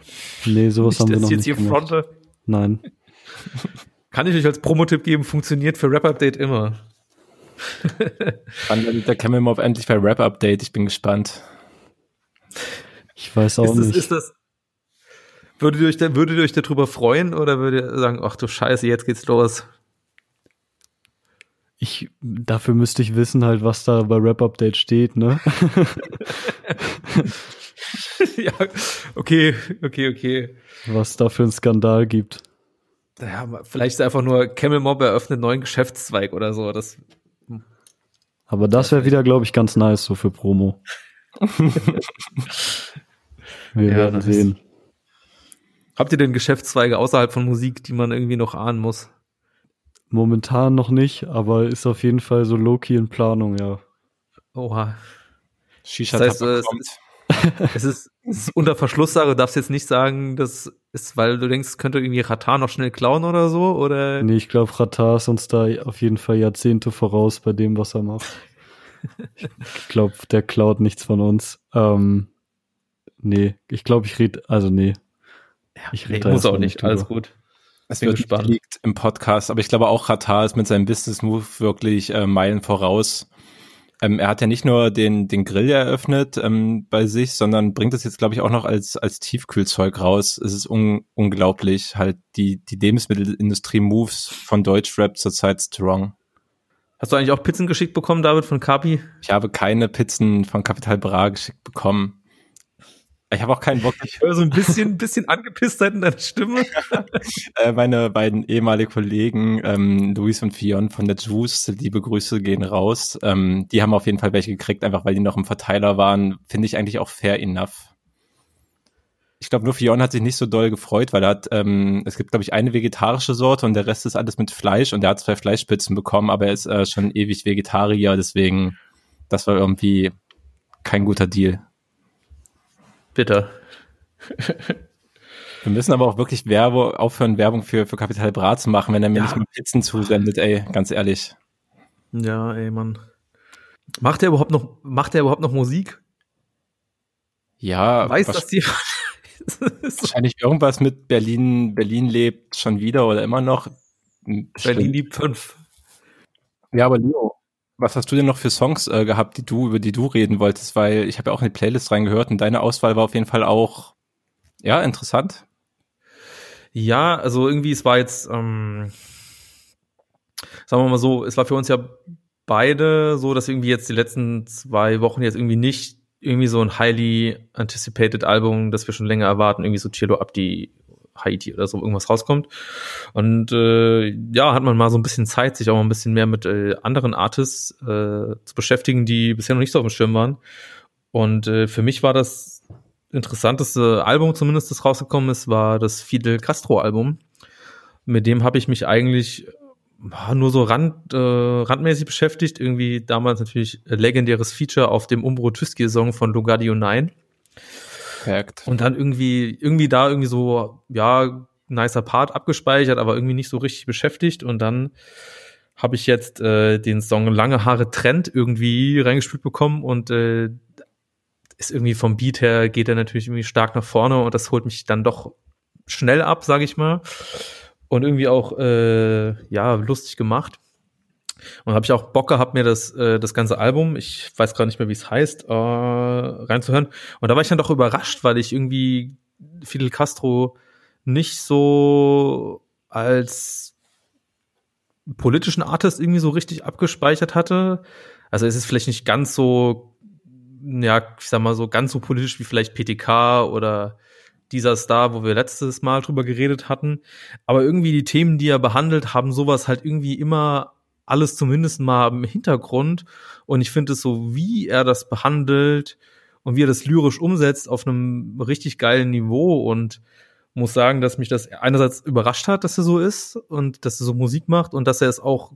Nee, sowas Nicht, haben wir noch ich nicht jetzt hier fronte. Nein. Kann ich euch als Promotipp geben, funktioniert für Rap-Update immer. Wann landet der Camel Mob endlich bei Rap Update? Ich bin gespannt. Ich weiß auch Ist das, nicht. ist das, würdet ihr euch, da, würdet ihr euch darüber freuen oder würdet ihr sagen, ach du Scheiße, jetzt geht's los? Ich, dafür müsste ich wissen halt, was da bei Rap Update steht, ne? ja, okay, okay, okay. was da für einen Skandal gibt. Ja, vielleicht ist einfach nur Camel Mob eröffnet einen neuen Geschäftszweig oder so. Das, Aber das wäre wieder, glaube ich, ganz nice so für Promo. Wir Ja, werden sehen. Habt ihr denn Geschäftszweige außerhalb von Musik, die man irgendwie noch ahnen muss? Momentan noch nicht, aber ist auf jeden Fall so Loki in Planung, ja. Oha. Shisha Das heißt, äh, kommt. Es ist, ist unter Verschlusssache, darfst jetzt nicht sagen, das ist, weil du denkst, es könnte irgendwie Ratar noch schnell klauen oder so, oder? Nee, ich glaube, Ratar ist uns da auf jeden Fall Jahrzehnte voraus bei dem, was er macht. ich glaube, der klaut nichts von uns. Ähm, nee, ich glaube, ich rede, also nee. Ich rede nee, muss auch nicht, alles gut. Es wird gespannt. liegt im Podcast, aber ich glaube auch Ratar ist mit seinem Business Move wirklich äh, Meilen voraus. Ähm, er hat ja nicht nur den, den Grill eröffnet ähm, bei sich, sondern bringt es jetzt, glaube ich, auch noch als, als Tiefkühlzeug raus. Es ist un unglaublich, halt die, die Lebensmittelindustrie-Moves von Deutschrap zurzeit strong. Hast du eigentlich auch Pizzen geschickt bekommen, David, von Kapi? Ich habe keine Pizzen von Capital Bra geschickt bekommen. Ich habe auch keinen Bock. Ich höre so ein bisschen, bisschen Angepisstheit in deiner Stimme. äh, meine beiden ehemaligen Kollegen, ähm, Luis und Fion von der Juice, liebe Grüße gehen raus. Ähm, die haben auf jeden Fall welche gekriegt, einfach weil die noch im Verteiler waren. Finde ich eigentlich auch fair enough. Ich glaube, nur Fion hat sich nicht so doll gefreut, weil er hat, ähm, es gibt, glaube ich, eine vegetarische Sorte und der Rest ist alles mit Fleisch und er hat zwei Fleischspitzen bekommen, aber er ist äh, schon ewig Vegetarier, deswegen, das war irgendwie kein guter Deal. Bitte. Wir müssen aber auch wirklich Werbe, aufhören, Werbung für, für Kapital Bra zu machen, wenn er mir ja. nicht mal Pizzen zusendet, ey, ganz ehrlich. Ja, ey, Mann. Macht er überhaupt noch, macht er überhaupt noch Musik? Ja. Weiß das die? wahrscheinlich irgendwas mit Berlin, Berlin lebt schon wieder oder immer noch. Berlin liebt fünf. Ja, aber Leo, was hast du denn noch für Songs äh, gehabt, die du, über die du reden wolltest? Weil ich habe ja auch in die Playlist reingehört und deine Auswahl war auf jeden Fall auch, ja, interessant. Ja, also irgendwie, es war jetzt, ähm, sagen wir mal so, es war für uns ja beide so, dass irgendwie jetzt die letzten zwei Wochen jetzt irgendwie nicht irgendwie so ein highly anticipated Album, das wir schon länger erwarten, irgendwie so Chilo Abdi Haiti oder so irgendwas rauskommt. Und äh, ja, hat man mal so ein bisschen Zeit, sich auch mal ein bisschen mehr mit äh, anderen Artists äh, zu beschäftigen, die bisher noch nicht so auf dem Schirm waren. Und äh, für mich war das interessanteste Album zumindest, das rausgekommen ist, war das Fidel Castro Album. Mit dem habe ich mich eigentlich nur so rand, äh, randmäßig beschäftigt. Irgendwie damals natürlich legendäres Feature auf dem Umbro Tüski Song von Lugardio 9. Perfekt. Und dann irgendwie, irgendwie da irgendwie so, ja, nicer Part abgespeichert, aber irgendwie nicht so richtig beschäftigt. Und dann habe ich jetzt äh, den Song Lange Haare Trend irgendwie reingespielt bekommen und äh, ist irgendwie vom Beat her geht er natürlich irgendwie stark nach vorne und das holt mich dann doch schnell ab, sage ich mal. Und irgendwie auch äh, ja lustig gemacht. Und habe ich auch Bock gehabt, mir das, äh, das ganze Album, ich weiß gerade nicht mehr, wie es heißt, äh, reinzuhören. Und da war ich dann doch überrascht, weil ich irgendwie Fidel Castro nicht so als politischen Artist irgendwie so richtig abgespeichert hatte. Also es ist vielleicht nicht ganz so, ja, ich sag mal so ganz so politisch wie vielleicht PTK oder dieser Star, wo wir letztes Mal drüber geredet hatten. Aber irgendwie die Themen, die er behandelt, haben sowas halt irgendwie immer alles zumindest mal im Hintergrund. Und ich finde es so, wie er das behandelt und wie er das lyrisch umsetzt, auf einem richtig geilen Niveau und muss sagen, dass mich das einerseits überrascht hat, dass er so ist und dass er so Musik macht und dass er es auch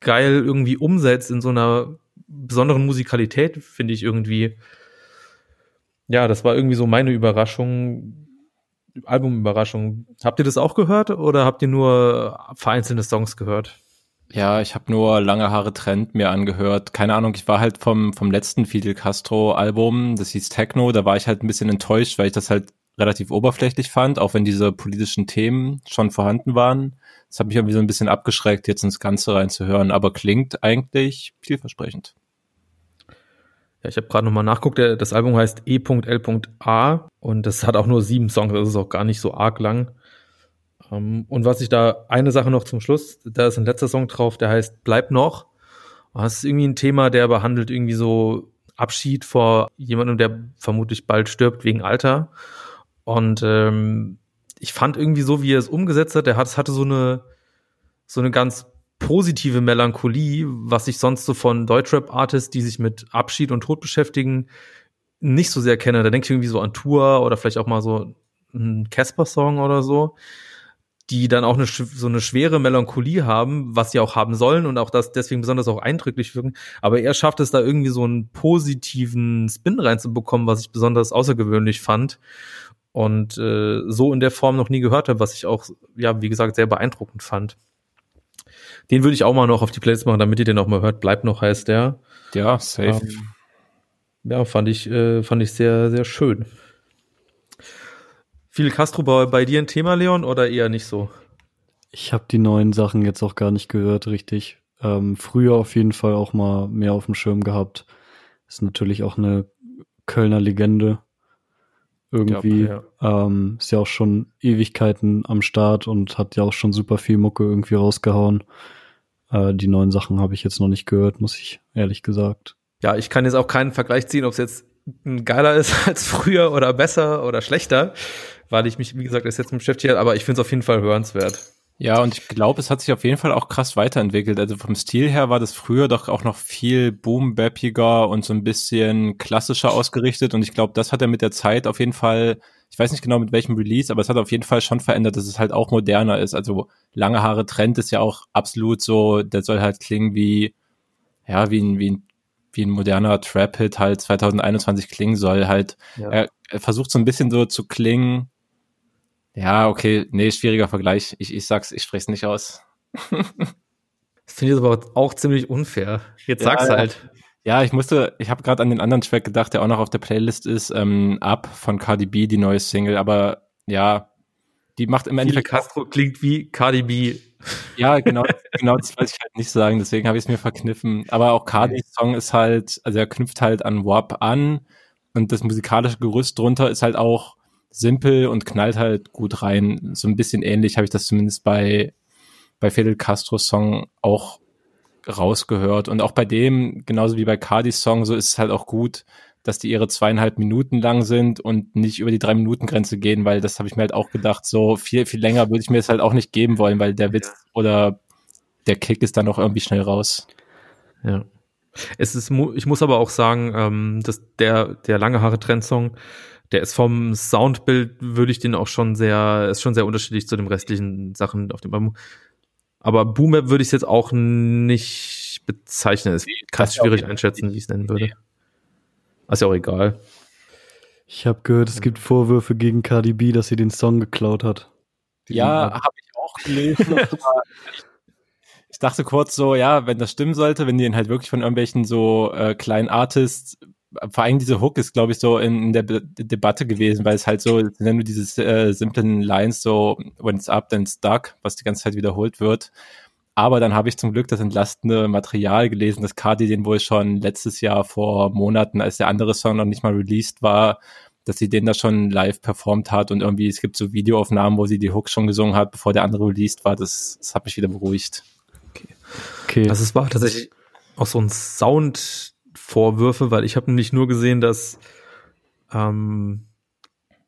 geil irgendwie umsetzt in so einer besonderen Musikalität, finde ich irgendwie. Ja, das war irgendwie so meine Überraschung, Albumüberraschung. Habt ihr das auch gehört oder habt ihr nur vereinzelte Songs gehört? Ja, ich habe nur lange Haare Trend mir angehört. Keine Ahnung, ich war halt vom, vom letzten Fidel Castro Album, das hieß Techno, da war ich halt ein bisschen enttäuscht, weil ich das halt relativ oberflächlich fand, auch wenn diese politischen Themen schon vorhanden waren. Das hat mich irgendwie so ein bisschen abgeschreckt, jetzt ins Ganze reinzuhören, aber klingt eigentlich vielversprechend. Ja, ich habe gerade nochmal nachguckt, das Album heißt E.L.A und das hat auch nur sieben Songs, das ist auch gar nicht so arg lang. Um, ähm, und was ich da, eine Sache noch zum Schluss, da ist ein letzter Song drauf, der heißt Bleib noch. Das ist irgendwie ein Thema, der behandelt irgendwie so Abschied vor jemandem, der vermutlich bald stirbt wegen Alter. Und ähm, ich fand irgendwie so, wie er es umgesetzt hat, der hat, es hatte so eine, so eine ganz positive Melancholie, was ich sonst so von Deutschrap-Artists, die sich mit Abschied und Tod beschäftigen, nicht so sehr kenne. Da denke ich irgendwie so an Tour oder vielleicht auch mal so einen Casper-Song oder so die dann auch eine, so eine schwere Melancholie haben, was sie auch haben sollen und auch das deswegen besonders auch eindrücklich wirken. Aber er schafft es da irgendwie so einen positiven Spin reinzubekommen, was ich besonders außergewöhnlich fand und äh, so in der Form noch nie gehört habe, was ich auch, ja, wie gesagt, sehr beeindruckend fand. Den würde ich auch mal noch auf die Playlist machen, damit ihr den auch mal hört. Bleibt noch heißt der. Ja, safe. Ähm, ja, fand ich, äh, fand ich sehr, sehr schön. Viel Castro bei, bei dir ein Thema, Leon, oder eher nicht so? Ich habe die neuen Sachen jetzt auch gar nicht gehört, richtig. Ähm, früher auf jeden Fall auch mal mehr auf dem Schirm gehabt. Ist natürlich auch eine Kölner Legende. Irgendwie. Glaub, ja. Ähm, ist ja auch schon Ewigkeiten am Start und hat ja auch schon super viel Mucke irgendwie rausgehauen. Äh, die neuen Sachen habe ich jetzt noch nicht gehört, muss ich ehrlich gesagt. Ja, ich kann jetzt auch keinen Vergleich ziehen, ob es jetzt geiler ist als früher oder besser oder schlechter weil ich mich, wie gesagt, erst jetzt mit beschäftigt aber ich finde es auf jeden Fall hörenswert. Ja, und ich glaube, es hat sich auf jeden Fall auch krass weiterentwickelt. Also vom Stil her war das früher doch auch noch viel boom-bappiger und so ein bisschen klassischer ausgerichtet. Und ich glaube, das hat er mit der Zeit auf jeden Fall, ich weiß nicht genau mit welchem Release, aber es hat auf jeden Fall schon verändert, dass es halt auch moderner ist. Also lange Haare Trend ist ja auch absolut so, der soll halt klingen wie, ja, wie ein, wie ein, wie ein moderner Trap-Hit halt 2021 klingen soll. Halt, ja. er, er versucht so ein bisschen so zu klingen, ja, okay, nee, schwieriger Vergleich. Ich, ich sag's, ich spreche es nicht aus. das finde ich aber auch ziemlich unfair. Jetzt ja, sag's halt. Ja, ich musste, ich habe gerade an den anderen Track gedacht, der auch noch auf der Playlist ist, ähm, Up von Cardi B, die neue Single, aber ja, die macht im Endeffekt. Castro klingt wie Cardi B. Ja, genau, genau das wollte ich halt nicht sagen, deswegen habe ich es mir verkniffen. Aber auch Cardis Song ist halt, also er knüpft halt an WAP an und das musikalische Gerüst drunter ist halt auch simpel und knallt halt gut rein. So ein bisschen ähnlich habe ich das zumindest bei, bei Fidel Castros Song auch rausgehört. Und auch bei dem, genauso wie bei Cardis Song, so ist es halt auch gut, dass die ihre zweieinhalb Minuten lang sind und nicht über die drei Minuten Grenze gehen, weil das habe ich mir halt auch gedacht, so viel, viel länger würde ich mir das halt auch nicht geben wollen, weil der Witz oder der Kick ist dann auch irgendwie schnell raus. Ja. Es ist, ich muss aber auch sagen, ähm, dass der, der lange Haare Trend Song, der ist vom Soundbild, würde ich den auch schon sehr, ist schon sehr unterschiedlich zu den restlichen Sachen auf dem Album. Aber Boom Map würde ich jetzt auch nicht bezeichnen. Es kann schwierig einschätzen, wie ich es nennen würde. Ist ja auch egal. Ich habe gehört, es gibt Vorwürfe gegen Cardi B, dass sie den Song geklaut hat. Ja, habe ich auch gelesen. ich dachte kurz so, ja, wenn das stimmen sollte, wenn die ihn halt wirklich von irgendwelchen so äh, kleinen Artists vor allem diese Hook ist, glaube ich, so in, in der Be Debatte gewesen, weil es halt so, wenn du diese äh, simplen Lines so, when it's up, then it's stuck, was die ganze Zeit wiederholt wird. Aber dann habe ich zum Glück das entlastende Material gelesen, dass Cardi den wohl schon letztes Jahr vor Monaten, als der andere Song noch nicht mal released war, dass sie den da schon live performt hat und irgendwie es gibt so Videoaufnahmen, wo sie die Hook schon gesungen hat, bevor der andere released war. Das, das hat mich wieder beruhigt. Okay. okay. Also es war tatsächlich auch so ein Sound Vorwürfe, weil ich habe nämlich nur gesehen, dass ähm,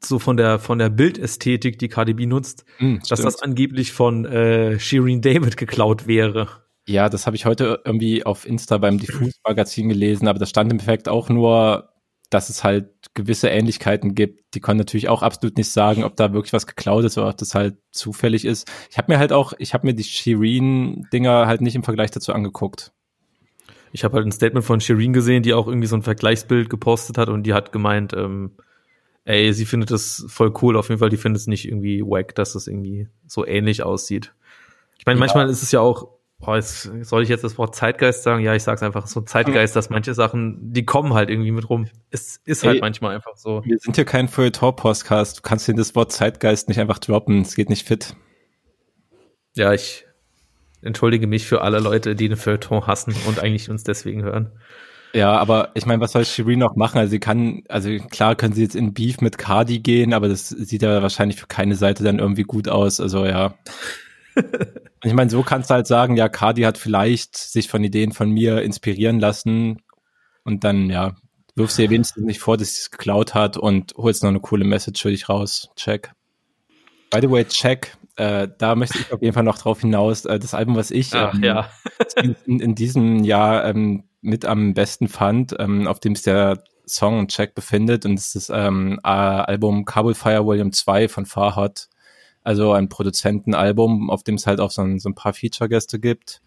so von der von der Bildästhetik, die KDB nutzt, mm, dass das angeblich von äh, Shireen David geklaut wäre. Ja, das habe ich heute irgendwie auf Insta beim Diffus Magazin gelesen, aber das stand im Effekt auch nur, dass es halt gewisse Ähnlichkeiten gibt. Die können natürlich auch absolut nicht sagen, ob da wirklich was geklaut ist oder ob das halt zufällig ist. Ich habe mir halt auch, ich habe mir die Shireen Dinger halt nicht im Vergleich dazu angeguckt ich habe halt ein Statement von Shireen gesehen, die auch irgendwie so ein Vergleichsbild gepostet hat und die hat gemeint, ähm, ey, sie findet das voll cool, auf jeden Fall, die findet es nicht irgendwie wack, dass es irgendwie so ähnlich aussieht. Ich meine, ja. manchmal ist es ja auch, boah, jetzt, soll ich jetzt das Wort Zeitgeist sagen? Ja, ich sag's einfach, so Zeitgeist, dass manche Sachen, die kommen halt irgendwie mit rum. Es ist halt ey, manchmal einfach so. Wir sind hier kein Feuilleton-Podcast, du kannst dir das Wort Zeitgeist nicht einfach droppen, es geht nicht fit. Ja, ich entschuldige mich für alle Leute, die den Feuilleton hassen und eigentlich uns deswegen hören. Ja, aber ich meine, was soll Shireen noch machen? Also sie kann, also klar können sie jetzt in Beef mit Cardi gehen, aber das sieht ja wahrscheinlich für keine Seite dann irgendwie gut aus. Also ja. ich meine, so kannst du halt sagen, ja, Cardi hat vielleicht sich von Ideen von mir inspirieren lassen und dann, ja, wirfst du ihr wenigstens nicht vor, dass sie es geklaut hat und holst noch eine coole Message für dich raus. Check. By the way, check äh, da möchte ich auf jeden Fall noch drauf hinaus. Äh, das Album, was ich Ach, ähm, ja. in, in, diesem Jahr ähm, mit am besten fand, ähm, auf dem es der Song und Check befindet, und das ist das ähm, Album Kabul Fire Volume 2 von Farhad. also ein Produzentenalbum, auf dem es halt auch so ein, so ein paar Feature-Gäste gibt.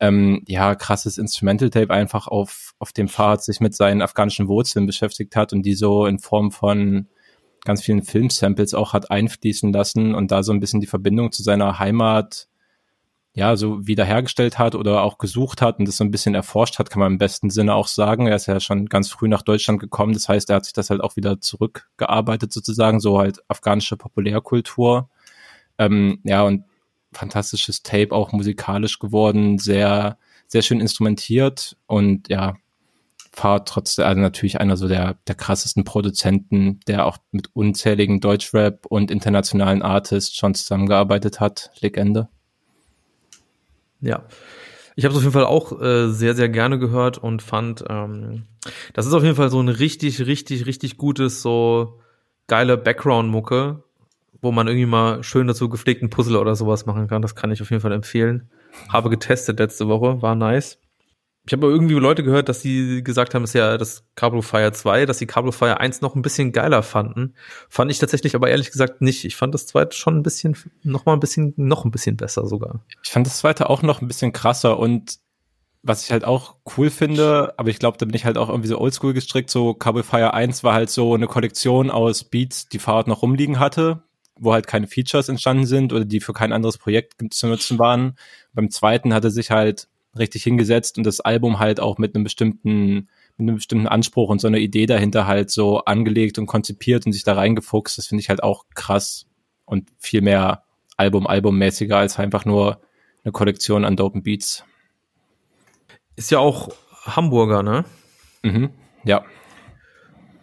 Ähm, ja, krasses Instrumental-Tape einfach auf, auf dem Pfad sich mit seinen afghanischen Wurzeln beschäftigt hat und die so in Form von ganz vielen Filmsamples auch hat einfließen lassen und da so ein bisschen die Verbindung zu seiner Heimat ja, so wiederhergestellt hat oder auch gesucht hat und das so ein bisschen erforscht hat, kann man im besten Sinne auch sagen. Er ist ja schon ganz früh nach Deutschland gekommen. Das heißt, er hat sich das halt auch wieder zurückgearbeitet sozusagen, so halt afghanische Populärkultur. Ähm, ja, und fantastisches Tape, auch musikalisch geworden, sehr, sehr schön instrumentiert und ja, war trotzdem, also natürlich einer so der, der krassesten Produzenten, der auch mit unzähligen Deutschrap und internationalen Artists schon zusammengearbeitet hat. Legende. Ja. Ich habe es auf jeden Fall auch äh, sehr, sehr gerne gehört und fand, ähm, das ist auf jeden Fall so ein richtig, richtig, richtig gutes, so geile Background-Mucke, wo man irgendwie mal schön dazu gepflegten Puzzle oder sowas machen kann. Das kann ich auf jeden Fall empfehlen. Habe getestet letzte Woche, war nice. Ich habe irgendwie Leute gehört, dass sie gesagt haben, es ist ja das Cablo Fire 2, dass sie Cablo Fire 1 noch ein bisschen geiler fanden. Fand ich tatsächlich aber ehrlich gesagt nicht. Ich fand das zweite schon ein bisschen, noch mal ein bisschen, noch ein bisschen besser sogar. Ich fand das zweite auch noch ein bisschen krasser und was ich halt auch cool finde, aber ich glaube, da bin ich halt auch irgendwie so oldschool gestrickt, so Cable Fire 1 war halt so eine Kollektion aus Beats, die Fahrrad noch rumliegen hatte, wo halt keine Features entstanden sind oder die für kein anderes Projekt zu nutzen waren. Beim zweiten hatte sich halt richtig hingesetzt und das Album halt auch mit einem bestimmten mit einem bestimmten Anspruch und so einer Idee dahinter halt so angelegt und konzipiert und sich da reingefuchst. Das finde ich halt auch krass und viel mehr Album-Album-mäßiger als einfach nur eine Kollektion an dopen Beats. Ist ja auch Hamburger, ne? Mhm, ja.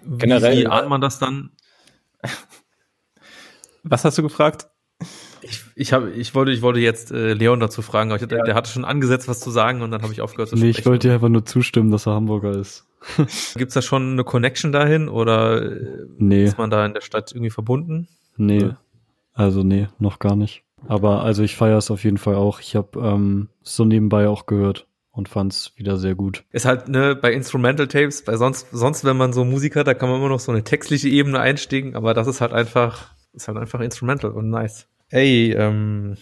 Generell. Wie ahnt man das dann? Was hast du gefragt? Ich, ich, hab, ich, wollte, ich wollte jetzt äh, Leon dazu fragen, aber ich, ja. der hatte schon angesetzt, was zu sagen und dann habe ich aufgehört zu nee, sprechen. ich wollte dir einfach nur zustimmen, dass er Hamburger ist. Gibt's da schon eine Connection dahin oder äh, nee. ist man da in der Stadt irgendwie verbunden? Nee, oder? also nee, noch gar nicht. Aber also ich feiere es auf jeden Fall auch. Ich habe ähm, so nebenbei auch gehört und fand's wieder sehr gut. Ist halt ne bei Instrumental Tapes, bei sonst sonst wenn man so Musik hat, da kann man immer noch so eine textliche Ebene einsteigen, aber das ist halt einfach ist halt einfach Instrumental und nice. Ey, ähm,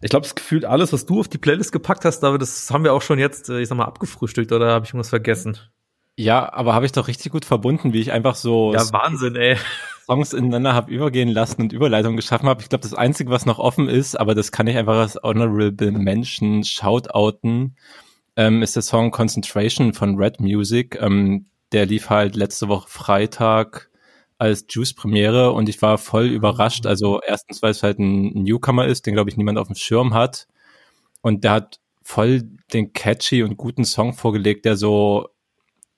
ich glaube, das gefühlt alles, was du auf die Playlist gepackt hast, David, das haben wir auch schon jetzt, äh, ich sag mal, abgefrühstückt oder habe ich irgendwas vergessen? Ja, aber habe ich doch richtig gut verbunden, wie ich einfach so ja, Wahnsinn, ey. Songs ineinander habe übergehen lassen und Überleitungen geschaffen habe. Ich glaube, das Einzige, was noch offen ist, aber das kann ich einfach als Honorable Mention shoutouten, ähm, ist der Song Concentration von Red Music. Ähm, der lief halt letzte Woche Freitag als Juice-Premiere und ich war voll überrascht. Also erstens, weil es halt ein Newcomer ist, den glaube ich niemand auf dem Schirm hat. Und der hat voll den catchy und guten Song vorgelegt, der so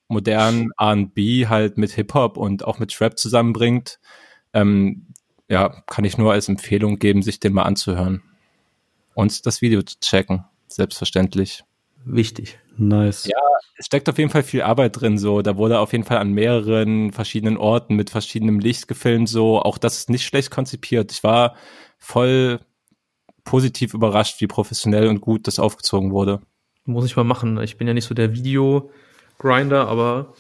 modern R&B halt mit Hip-Hop und auch mit Trap zusammenbringt. Ähm, ja, kann ich nur als Empfehlung geben, sich den mal anzuhören. Und das Video zu checken, selbstverständlich. Wichtig. Nice. Ja, es steckt auf jeden Fall viel Arbeit drin, so. Da wurde auf jeden Fall an mehreren verschiedenen Orten mit verschiedenem Licht gefilmt, so. Auch das ist nicht schlecht konzipiert. Ich war voll positiv überrascht, wie professionell und gut das aufgezogen wurde. Muss ich mal machen. Ich bin ja nicht so der Video-Grinder, aber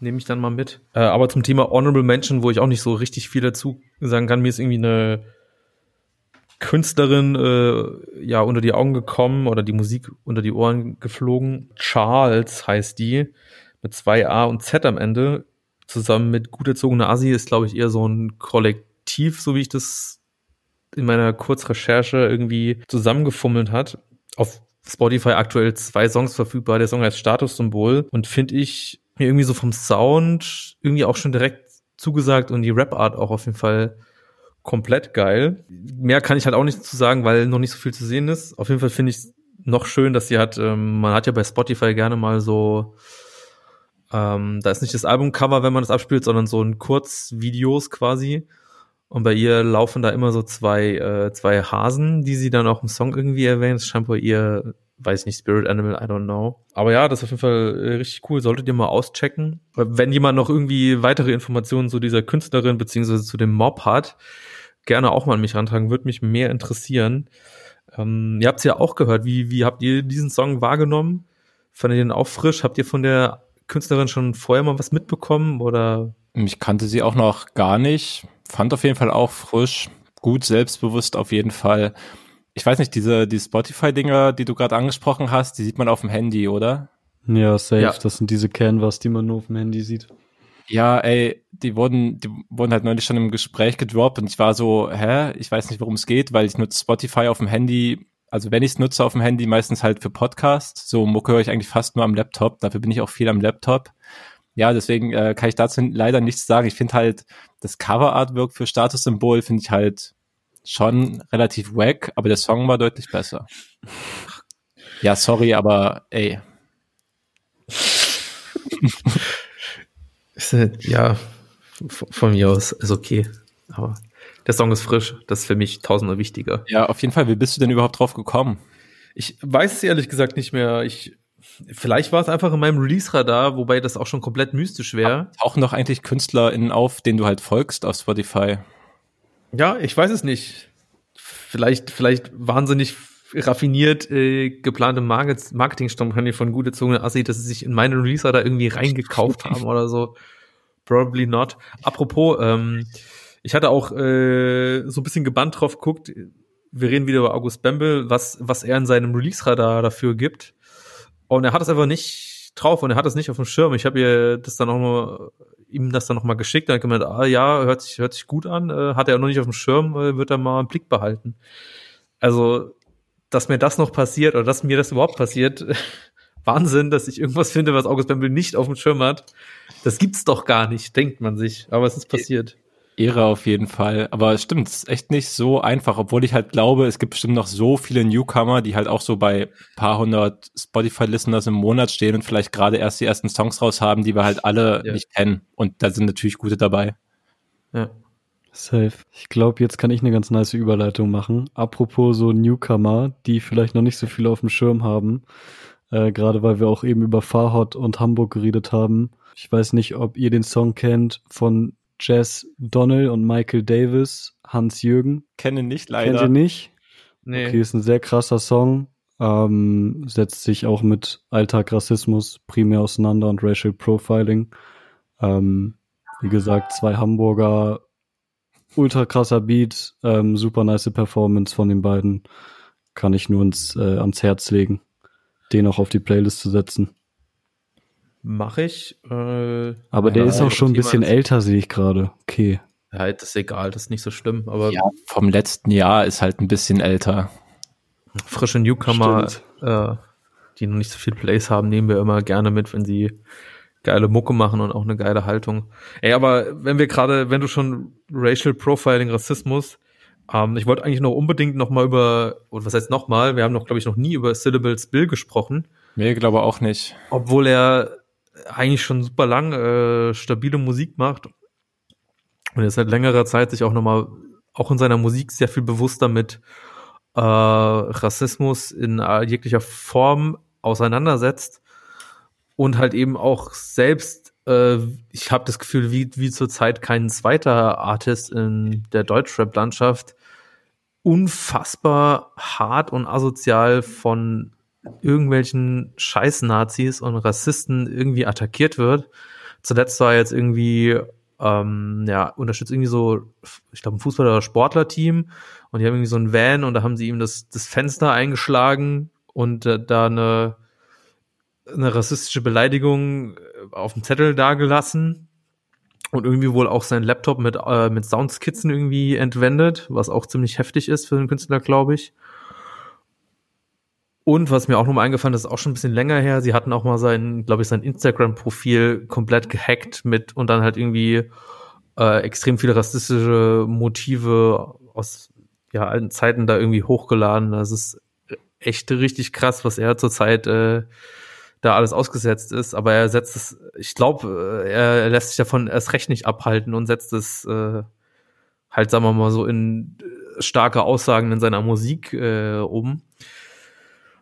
nehme ich dann mal mit. Äh, aber zum Thema Honorable Mention, wo ich auch nicht so richtig viel dazu sagen kann, mir ist irgendwie eine Künstlerin äh, ja unter die Augen gekommen oder die Musik unter die Ohren geflogen. Charles heißt die mit zwei A und Z am Ende. Zusammen mit gut erzogener Asi ist, glaube ich, eher so ein Kollektiv, so wie ich das in meiner Kurzrecherche irgendwie zusammengefummelt hat. Auf Spotify aktuell zwei Songs verfügbar. Der Song heißt Statussymbol und finde ich mir irgendwie so vom Sound irgendwie auch schon direkt zugesagt und die Rap-Art auch auf jeden Fall komplett geil. Mehr kann ich halt auch nicht zu sagen, weil noch nicht so viel zu sehen ist. Auf jeden Fall finde ich noch schön, dass sie hat, ähm, man hat ja bei Spotify gerne mal so, ähm, da ist nicht das Albumcover, wenn man das abspielt, sondern so ein Kurzvideos quasi. Und bei ihr laufen da immer so zwei, äh, zwei Hasen, die sie dann auch im Song irgendwie erwähnt. Das scheint bei ihr, weiß nicht, Spirit Animal, I don't know. Aber ja, das ist auf jeden Fall äh, richtig cool. Solltet ihr mal auschecken. Wenn jemand noch irgendwie weitere Informationen zu dieser Künstlerin beziehungsweise zu dem Mob hat, gerne auch mal an mich rantragen, würde mich mehr interessieren. Ähm, ihr habt es ja auch gehört. Wie, wie habt ihr diesen Song wahrgenommen? Fandet ihr den auch frisch? Habt ihr von der Künstlerin schon vorher mal was mitbekommen oder? Ich kannte sie auch noch gar nicht. Fand auf jeden Fall auch frisch. gut, selbstbewusst auf jeden Fall. Ich weiß nicht, diese die Spotify-Dinger, die du gerade angesprochen hast, die sieht man auf dem Handy, oder? Ja, safe. Ja. Das sind diese Canvas, die man nur auf dem Handy sieht. Ja, ey, die wurden, die wurden halt neulich schon im Gespräch gedroppt und ich war so, hä, ich weiß nicht, worum es geht, weil ich nutze Spotify auf dem Handy, also wenn ich es nutze auf dem Handy, meistens halt für Podcasts. So Mucke höre ich eigentlich fast nur am Laptop, dafür bin ich auch viel am Laptop. Ja, deswegen äh, kann ich dazu leider nichts sagen. Ich finde halt, das Cover-Artwork für Statussymbol finde ich halt schon relativ wack, aber der Song war deutlich besser. Ja, sorry, aber ey, Ist, äh, Ja, von mir aus ist okay. Aber der Song ist frisch. Das ist für mich tausendmal wichtiger. ja, auf jeden Fall, wie bist du denn überhaupt drauf gekommen? Ich weiß es ehrlich gesagt nicht mehr. Ich, vielleicht war es einfach in meinem Release-Radar, wobei das auch schon komplett mystisch wäre. Tauchen doch eigentlich KünstlerInnen auf, denen du halt folgst auf Spotify? Ja, ich weiß es nicht. Vielleicht, vielleicht wahnsinnig raffiniert äh, geplante Market Marketingkampagne von gute Zunge Assi, dass sie sich in meine Releaser da irgendwie reingekauft haben oder so. Probably not. Apropos, ähm, ich hatte auch äh, so ein bisschen gebannt drauf geguckt. Wir reden wieder über August Bembel, was, was er in seinem Release-Radar dafür gibt. Und er hat es einfach nicht drauf und er hat es nicht auf dem Schirm. Ich habe ihr das dann auch nur, ihm das dann noch mal geschickt. Dann hat gemeint, ah ja, hört sich, hört sich gut an, äh, hat er noch nicht auf dem Schirm, äh, wird er mal einen Blick behalten. Also, dass mir das noch passiert oder dass mir das überhaupt passiert, Wahnsinn, dass ich irgendwas finde, was August Bembel nicht auf dem Schirm hat. Das gibt's doch gar nicht, denkt man sich. Aber es ist passiert. Ehre auf jeden Fall. Aber es stimmt, es ist echt nicht so einfach, obwohl ich halt glaube, es gibt bestimmt noch so viele Newcomer, die halt auch so bei paar hundert Spotify-Listeners im Monat stehen und vielleicht gerade erst die ersten Songs raus haben, die wir halt alle Ja. nicht kennen. Und da sind natürlich gute dabei. Ja. Safe. Ich glaube, jetzt kann ich eine ganz nice Überleitung machen. Apropos so Newcomer, die vielleicht noch nicht so viel auf dem Schirm haben. Äh, Gerade weil wir auch eben über Farhot und Hamburg geredet haben. Ich weiß nicht, ob ihr den Song kennt von Jess Donnell und Michael Davis, Hans Jürgen. Kenne nicht Kennt ihr nicht? Nee. Okay, ist ein sehr krasser Song. Ähm, setzt sich auch mit Alltag Rassismus primär auseinander und Racial Profiling. Ähm, wie gesagt, zwei Hamburger, ultra krasser Beat, ähm, super nice Performance von den beiden. Kann ich nur ins, äh, ans Herz legen, den auch auf die Playlist zu setzen. Mach ich. Äh, Aber der ja, ist auch schon ein bisschen älter, sehe ich gerade. Okay. Ja, das ist egal, das ist nicht so schlimm. Aber Ja, vom letzten Jahr ist halt ein bisschen älter. frische Newcomer, äh, die noch nicht so viel Plays haben, nehmen wir immer gerne mit, wenn sie geile Mucke machen und auch eine geile Haltung. Ey, aber wenn wir gerade, wenn du schon Racial Profiling, Rassismus, ähm, ich wollte eigentlich noch unbedingt noch mal über, oder was heißt noch mal, wir haben noch, glaube ich, noch nie über Syllables Bill gesprochen, Mir glaube auch nicht. obwohl er eigentlich schon super lang äh, stabile Musik macht und er seit längerer Zeit sich auch noch mal auch in seiner Musik sehr viel bewusster mit äh, Rassismus in jeglicher Form auseinandersetzt und halt eben auch selbst, äh, ich habe das Gefühl, wie, wie zurzeit kein zweiter Artist in der Deutschrap-Landschaft unfassbar hart und asozial von irgendwelchen Scheiß-Nazis und Rassisten irgendwie attackiert wird. Zuletzt war jetzt irgendwie, ähm, ja, unterstützt irgendwie so, ich glaube, ein Fußball- oder Sportlerteam und die haben irgendwie so ein Van und da haben sie ihm das, das Fenster eingeschlagen und äh, da eine, eine rassistische Beleidigung äh, auf dem Zettel dagelassen und irgendwie wohl auch sein Laptop mit, äh, mit Soundskizzen irgendwie entwendet, was auch ziemlich heftig ist für einen Künstler, glaube ich. Und was mir auch nochmal eingefallen ist, ist auch schon ein bisschen länger her, sie hatten auch mal sein, glaube ich, sein Instagram-Profil komplett gehackt mit und dann halt irgendwie äh, extrem viele rassistische Motive aus ja, alten Zeiten da irgendwie hochgeladen. Das ist echt richtig krass, was er zurzeit äh, da alles ausgesetzt ist. Aber er setzt es, ich glaube, er, er lässt sich davon erst recht nicht abhalten und setzt es äh, halt, sagen wir mal, so in äh, starke Aussagen in seiner Musik äh, um.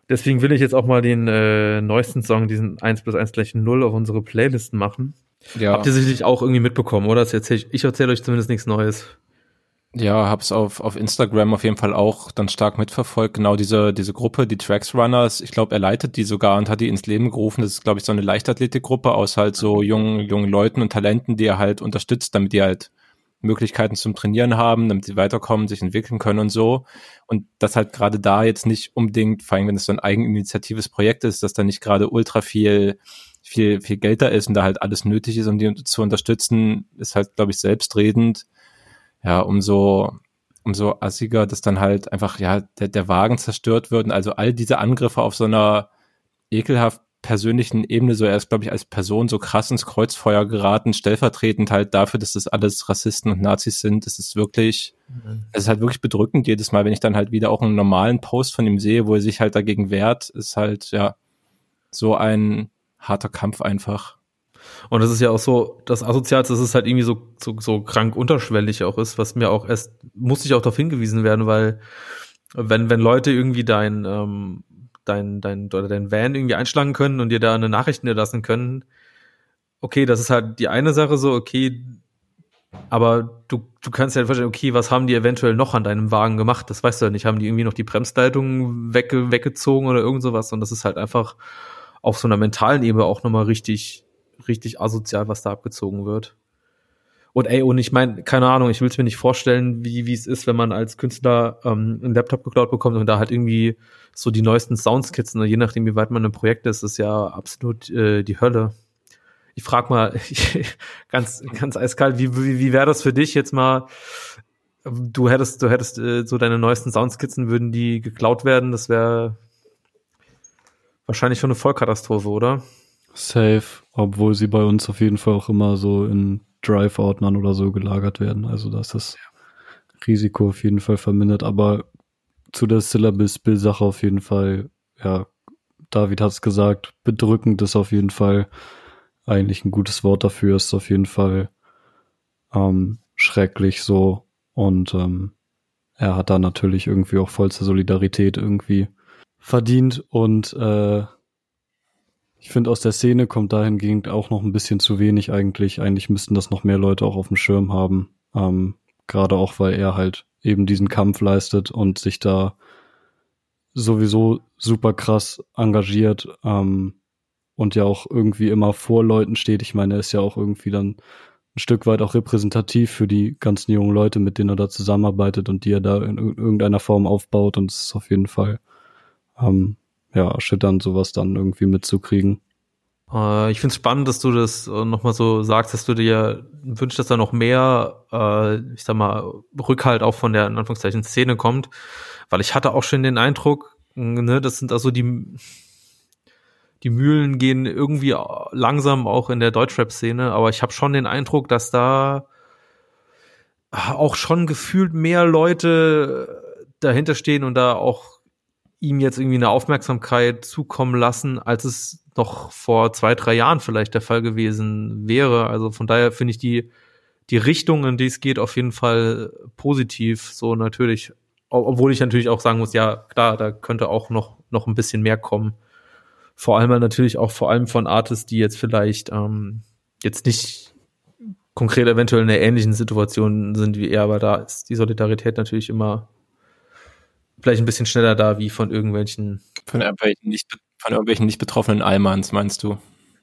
Deswegen will ich jetzt auch mal den äh, neuesten Song, diesen 1 plus 1 gleich 0 auf unsere Playlist machen. Ja, Habt ihr sicherlich auch irgendwie mitbekommen, oder? Das erzähl ich ich erzähle euch zumindest nichts Neues. Ja, hab's auf, auf Instagram auf jeden Fall auch dann stark mitverfolgt. Genau diese, diese Gruppe, die Tracks Runners. Ich glaube, er leitet die sogar und hat die ins Leben gerufen. Das ist, glaube ich, so eine Leichtathletikgruppe aus halt so jungen, jungen Leuten und Talenten, die er halt unterstützt, damit die halt Möglichkeiten zum Trainieren haben, damit sie weiterkommen, sich entwickeln können und so. Und dass halt gerade da jetzt nicht unbedingt, vor allem wenn es so ein eigeninitiatives Projekt ist, dass da nicht gerade ultra viel, viel, viel Geld da ist und da halt alles nötig ist, um die zu unterstützen, ist halt, glaube ich, selbstredend. Ja, umso, umso assiger, dass dann halt einfach, ja, der, der Wagen zerstört wird und also all diese Angriffe auf so einer ekelhaft persönlichen Ebene so, er ist, glaube ich, als Person so krass ins Kreuzfeuer geraten, stellvertretend halt dafür, dass das alles Rassisten und Nazis sind. Es ist wirklich, mhm. es ist halt wirklich bedrückend jedes Mal, wenn ich dann halt wieder auch einen normalen Post von ihm sehe, wo er sich halt dagegen wehrt, ist halt, ja, so ein harter Kampf einfach. Und es ist ja auch so, das Asozial, dass es halt irgendwie so, so, so krank unterschwellig auch ist, was mir auch erst, musste ich auch darauf hingewiesen werden, weil wenn, wenn Leute irgendwie dein, ähm, dein, dein, oder dein Van irgendwie einschlagen können und dir da eine Nachricht lassen können, okay, das ist halt die eine Sache so, okay, aber du, du kannst ja halt okay, was haben die eventuell noch an deinem Wagen gemacht? Das weißt du ja nicht. Haben die irgendwie noch die Bremsleitungen wegge weggezogen oder irgend sowas? Und das ist halt einfach auf so einer mentalen Ebene auch nochmal richtig, richtig asozial, was da abgezogen wird. Und ey, und ich meine, keine Ahnung, ich will es mir nicht vorstellen, wie wie es ist, wenn man als Künstler ähm, einen Laptop geklaut bekommt und da halt irgendwie so die neuesten Soundskizzen, je nachdem, wie weit man im Projekt ist, ist ja absolut äh, die Hölle. Ich frag mal, ganz ganz eiskalt, wie wie, wie wäre das für dich jetzt mal? Du hättest du hättest äh, so deine neuesten Soundskizzen würden die geklaut werden, das wäre wahrscheinlich schon eine Vollkatastrophe, oder? Safe, obwohl sie bei uns auf jeden Fall auch immer so in Drive-Ordnern oder so gelagert werden. Also das ist das Risiko auf jeden Fall vermindert. Aber zu der Syllabus-Bill-Sache auf jeden Fall, ja, David hat es gesagt, bedrückend ist auf jeden Fall eigentlich ein gutes Wort dafür, ist auf jeden Fall ähm, schrecklich so. Und ähm, er hat da natürlich irgendwie auch vollste Solidarität irgendwie verdient und äh, ich finde, aus der Szene kommt dahingehend auch noch ein bisschen zu wenig eigentlich. Eigentlich müssten das noch mehr Leute auch auf dem Schirm haben. Ähm, Gerade auch, weil er halt eben diesen Kampf leistet und sich da sowieso super krass engagiert ähm, und ja auch irgendwie immer vor Leuten steht. Ich meine, er ist ja auch irgendwie dann ein Stück weit auch repräsentativ für die ganzen jungen Leute, mit denen er da zusammenarbeitet und die er da in irgendeiner Form aufbaut. Und es ist auf jeden Fall ähm, ja, erschütternd, sowas dann irgendwie mitzukriegen. Äh, ich finde es spannend, dass du das äh, nochmal so sagst, dass du dir wünschst, dass da noch mehr, äh, ich sag mal, Rückhalt auch von der, in Anführungszeichen, Szene kommt. Weil ich hatte auch schon den Eindruck, ne, das sind also die, die Mühlen gehen irgendwie langsam auch in der Deutschrap-Szene, aber ich habe schon den Eindruck, dass da auch schon gefühlt mehr Leute dahinter stehen und da auch ihm jetzt irgendwie eine Aufmerksamkeit zukommen lassen, als es noch vor zwei, drei Jahren vielleicht der Fall gewesen wäre. Also von daher finde ich die, die Richtung, in die es geht, auf jeden Fall positiv. So natürlich, obwohl ich natürlich auch sagen muss, ja, klar, da könnte auch noch, noch ein bisschen mehr kommen. Vor allem natürlich auch vor allem von Artists, die jetzt vielleicht ähm, jetzt nicht konkret eventuell in einer ähnlichen Situation sind wie er, aber da ist die Solidarität natürlich immer vielleicht ein bisschen schneller da wie von irgendwelchen. Von irgendwelchen nicht, von irgendwelchen nicht betroffenen Almans, meinst du?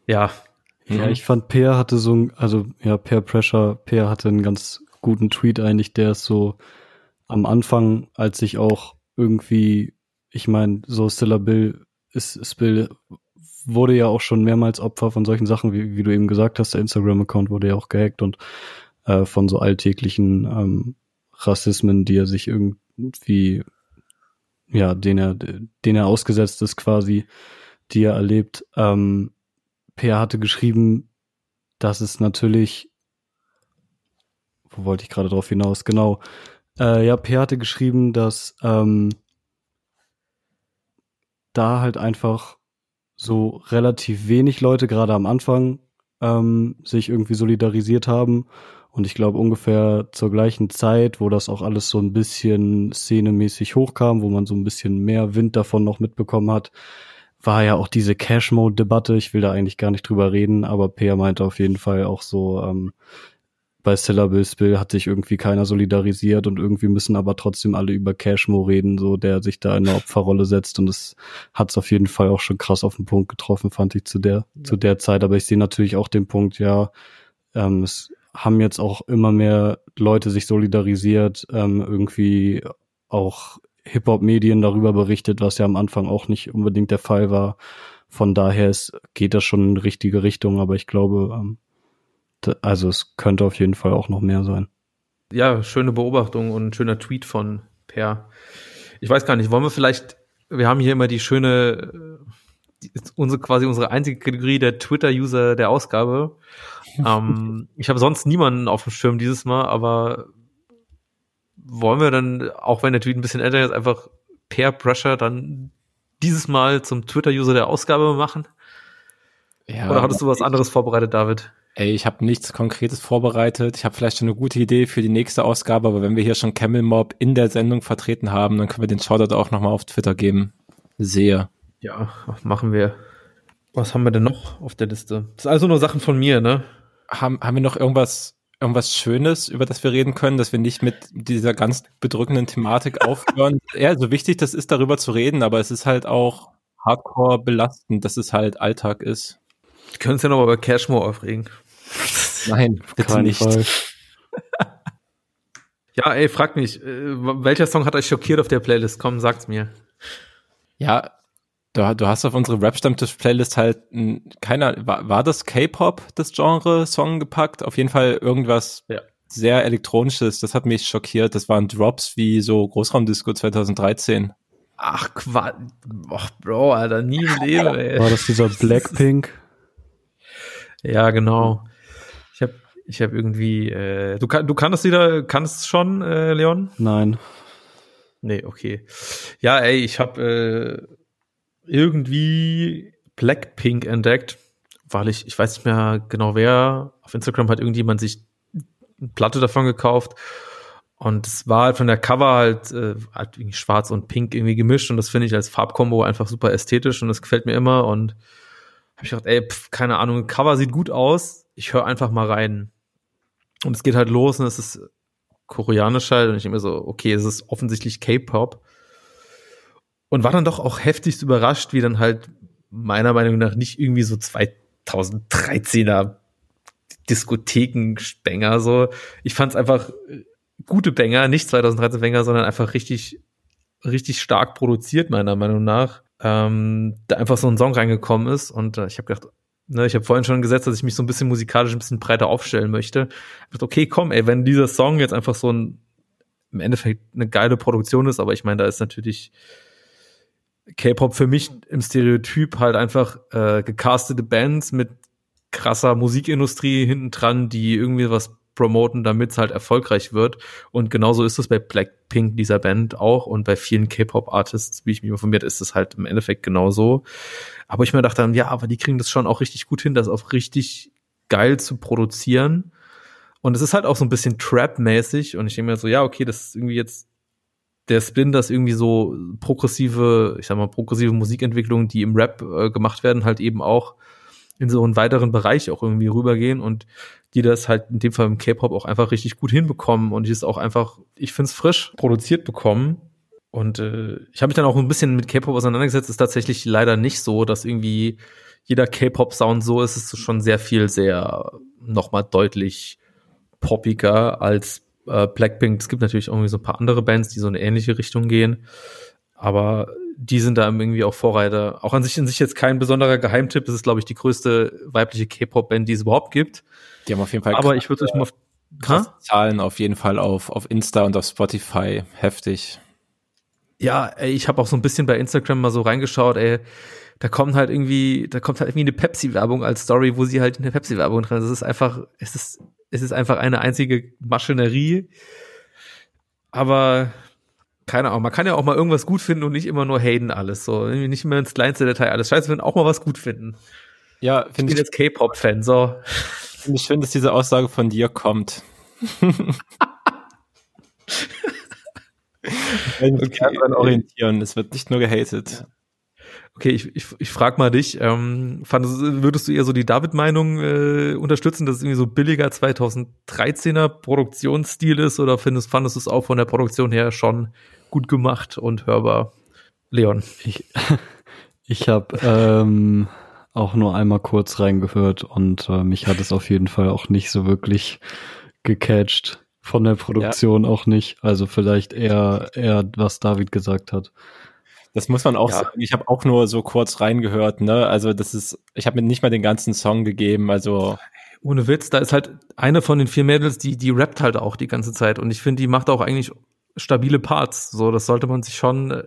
Ja. Ja, mhm. ich fand Peer hatte so ein, also ja, Peer Pressure, Peer hatte einen ganz guten Tweet eigentlich, der ist so am Anfang, als ich auch irgendwie, ich meine, so Stiller Bill ist, Bill wurde ja auch schon mehrmals Opfer von solchen Sachen, wie, wie du eben gesagt hast, der Instagram-Account wurde ja auch gehackt und äh, von so alltäglichen ähm, Rassismen, die er sich irgendwie ja, den er, den er ausgesetzt ist quasi, die er erlebt. Ähm, Per hatte geschrieben, dass es natürlich, wo wollte ich gerade drauf hinaus? Genau. Äh, ja, Per hatte geschrieben, dass ähm, da halt einfach so relativ wenig Leute gerade am Anfang ähm, sich irgendwie solidarisiert haben und ich glaube ungefähr zur gleichen Zeit, wo das auch alles so ein bisschen szenemäßig hochkam, wo man so ein bisschen mehr Wind davon noch mitbekommen hat, war ja auch diese Cash-Mode-Debatte. Ich will da eigentlich gar nicht drüber reden, aber Peer meinte auf jeden Fall auch so, ähm, bei Syllabus Bill hat sich irgendwie keiner solidarisiert und irgendwie müssen aber trotzdem alle über Cashmo reden, so der sich da in eine Opferrolle setzt und es hat es auf jeden Fall auch schon krass auf den Punkt getroffen, fand ich zu der ja. zu der Zeit. Aber ich sehe natürlich auch den Punkt, ja, ähm, es haben jetzt auch immer mehr Leute sich solidarisiert, ähm, irgendwie auch Hip-Hop-Medien darüber berichtet, was ja am Anfang auch nicht unbedingt der Fall war. Von daher ist, geht das schon in die richtige Richtung, aber ich glaube, ähm, also es könnte auf jeden Fall auch noch mehr sein. Ja, schöne Beobachtung und schöner Tweet von Per. Ich weiß gar nicht, wollen wir vielleicht, wir haben hier immer die schöne, unsere quasi unsere einzige Kategorie der Twitter-User der Ausgabe. ähm, ich habe sonst niemanden auf dem Schirm dieses Mal, aber wollen wir dann, auch wenn der Tweet ein bisschen älter ist, einfach Per Pressure dann dieses Mal zum Twitter-User der Ausgabe machen? Ja, Oder hattest du was anderes vorbereitet, David? Ey, ich habe nichts Konkretes vorbereitet. Ich habe vielleicht schon eine gute Idee für die nächste Ausgabe, aber wenn wir hier schon Camel Mob in der Sendung vertreten haben, dann können wir den Shoutout auch nochmal auf Twitter geben. Sehr. Ja, machen wir. Was haben wir denn noch auf der Liste? Das ist also nur Sachen von mir, ne? Haben, haben wir noch irgendwas, irgendwas Schönes, über das wir reden können, dass wir nicht mit dieser ganz bedrückenden Thematik aufhören? ja, so wichtig das ist, darüber zu reden, aber es ist halt auch hardcore belastend, dass es halt Alltag ist. Wir können uns ja nochmal über Cashmore aufregen. Nein, bitte nicht. ja, ey, frag mich, äh, welcher Song hat euch schockiert auf der Playlist? Komm, sagt's mir. Ja, du, du hast auf unsere Rap-Stammtisch-Playlist halt keiner, war, war das K-Pop, das Genre-Song gepackt? Auf jeden Fall irgendwas ja. sehr elektronisches, das hat mich schockiert. Das waren Drops wie so Großraumdisco 2013. Ach, Quatsch. Och, Bro, Alter, nie im Leben, ey. War das dieser Blackpink? Ja, genau. Ich habe ich hab irgendwie, äh, du, kann, du kannst wieder, kannst schon, äh, Leon? Nein. Nee, okay. Ja, ey, ich habe äh, irgendwie Blackpink entdeckt, weil ich, ich weiß nicht mehr genau wer, auf Instagram hat irgendjemand sich eine Platte davon gekauft. Und es war halt von der Cover halt, äh, halt irgendwie schwarz und pink irgendwie gemischt. Und das finde ich als Farbkombo einfach super ästhetisch und das gefällt mir immer. Und habe ich gedacht, ey, pf, keine Ahnung, Cover sieht gut aus, ich höre einfach mal rein. Und es geht halt los und es ist koreanisch halt. Und ich denke mir so, okay, es ist offensichtlich K-Pop. Und war dann doch auch heftigst überrascht, wie dann halt meiner Meinung nach nicht irgendwie so 2013er Diskotheken-Banger so. Ich fand es einfach gute Banger, nicht 2013 Banger, sondern einfach richtig, richtig stark produziert, meiner Meinung nach ähm, da einfach so ein Song reingekommen ist und äh, ich habe gedacht, ne, ich habe vorhin schon gesetzt, dass ich mich so ein bisschen musikalisch ein bisschen breiter aufstellen möchte. Ich dachte, okay, komm, ey, wenn dieser Song jetzt einfach so ein im Endeffekt eine geile Produktion ist, aber ich meine, da ist natürlich K-Pop für mich im Stereotyp halt einfach äh, gecastete Bands mit krasser Musikindustrie hinten dran, die irgendwie was promoten, damit es halt erfolgreich wird. Und genauso ist es bei Blackpink, dieser Band auch, und bei vielen K-Pop-Artists, wie ich mich informiert, ist es halt im Endeffekt genauso. Aber ich mir dachte dann, ja, aber die kriegen das schon auch richtig gut hin, das auch richtig geil zu produzieren. Und es ist halt auch so ein bisschen Trap-mäßig. Und ich denke mir so, ja, okay, das ist irgendwie jetzt der Spin, dass irgendwie so progressive, ich sag mal, progressive Musikentwicklungen, die im Rap äh, gemacht werden, halt eben auch in so einen weiteren Bereich auch irgendwie rübergehen und die das halt in dem Fall im K-Pop auch einfach richtig gut hinbekommen und die es auch einfach, ich finde es frisch produziert bekommen. Und äh, ich habe mich dann auch ein bisschen mit K-Pop auseinandergesetzt. Es ist tatsächlich leider nicht so, dass irgendwie jeder K-Pop-Sound so ist. Es ist schon sehr viel, sehr nochmal deutlich poppiger als äh, Blackpink. Es gibt natürlich irgendwie so ein paar andere Bands, die so eine ähnliche Richtung gehen. Aber die sind da irgendwie auch Vorreiter. Auch an sich in sich jetzt kein besonderer Geheimtipp. Es ist, glaube ich, die größte weibliche K-Pop-Band, die es überhaupt gibt. Die haben auf jeden Fall. Aber ich würde euch mal auf Zahlen auf jeden Fall auf, auf Insta und auf Spotify. Heftig. Ja, ey, ich habe auch so ein bisschen bei Instagram mal so reingeschaut, ey. Da kommt halt irgendwie, da kommt halt irgendwie eine Pepsi-Werbung als Story, wo sie halt in der Pepsi-Werbung drin ist. Es ist einfach, es ist, es ist einfach eine einzige Maschinerie. Aber keine Ahnung, man kann ja auch mal irgendwas gut finden und nicht immer nur haten alles. So, nicht immer ins kleinste Detail alles scheiße finden, auch mal was gut finden. Ja, finde ich. Ich bin jetzt K-Pop-Fan, so. Finde ich schön, dass diese Aussage von dir kommt. okay, dran orientieren. Es wird nicht nur gehatet. Okay, ich, ich, ich frage mal dich, ähm, fandest, würdest du eher so die David-Meinung äh, unterstützen, dass es irgendwie so billiger 2013er Produktionsstil ist oder findest, fandest du es auch von der Produktion her schon gut gemacht und hörbar. Leon. Ich, ich habe ähm, auch nur einmal kurz reingehört und äh, mich hat es auf jeden Fall auch nicht so wirklich gecatcht. von der Produktion ja. auch nicht. Also vielleicht eher, eher, was David gesagt hat. Das muss man auch ja. sagen. Ich habe auch nur so kurz reingehört, ne? Also das ist, ich habe mir nicht mal den ganzen Song gegeben. Also ohne Witz, da ist halt eine von den vier Mädels, die die rappt halt auch die ganze Zeit und ich finde, die macht auch eigentlich stabile Parts. So, das sollte man sich schon. Äh, man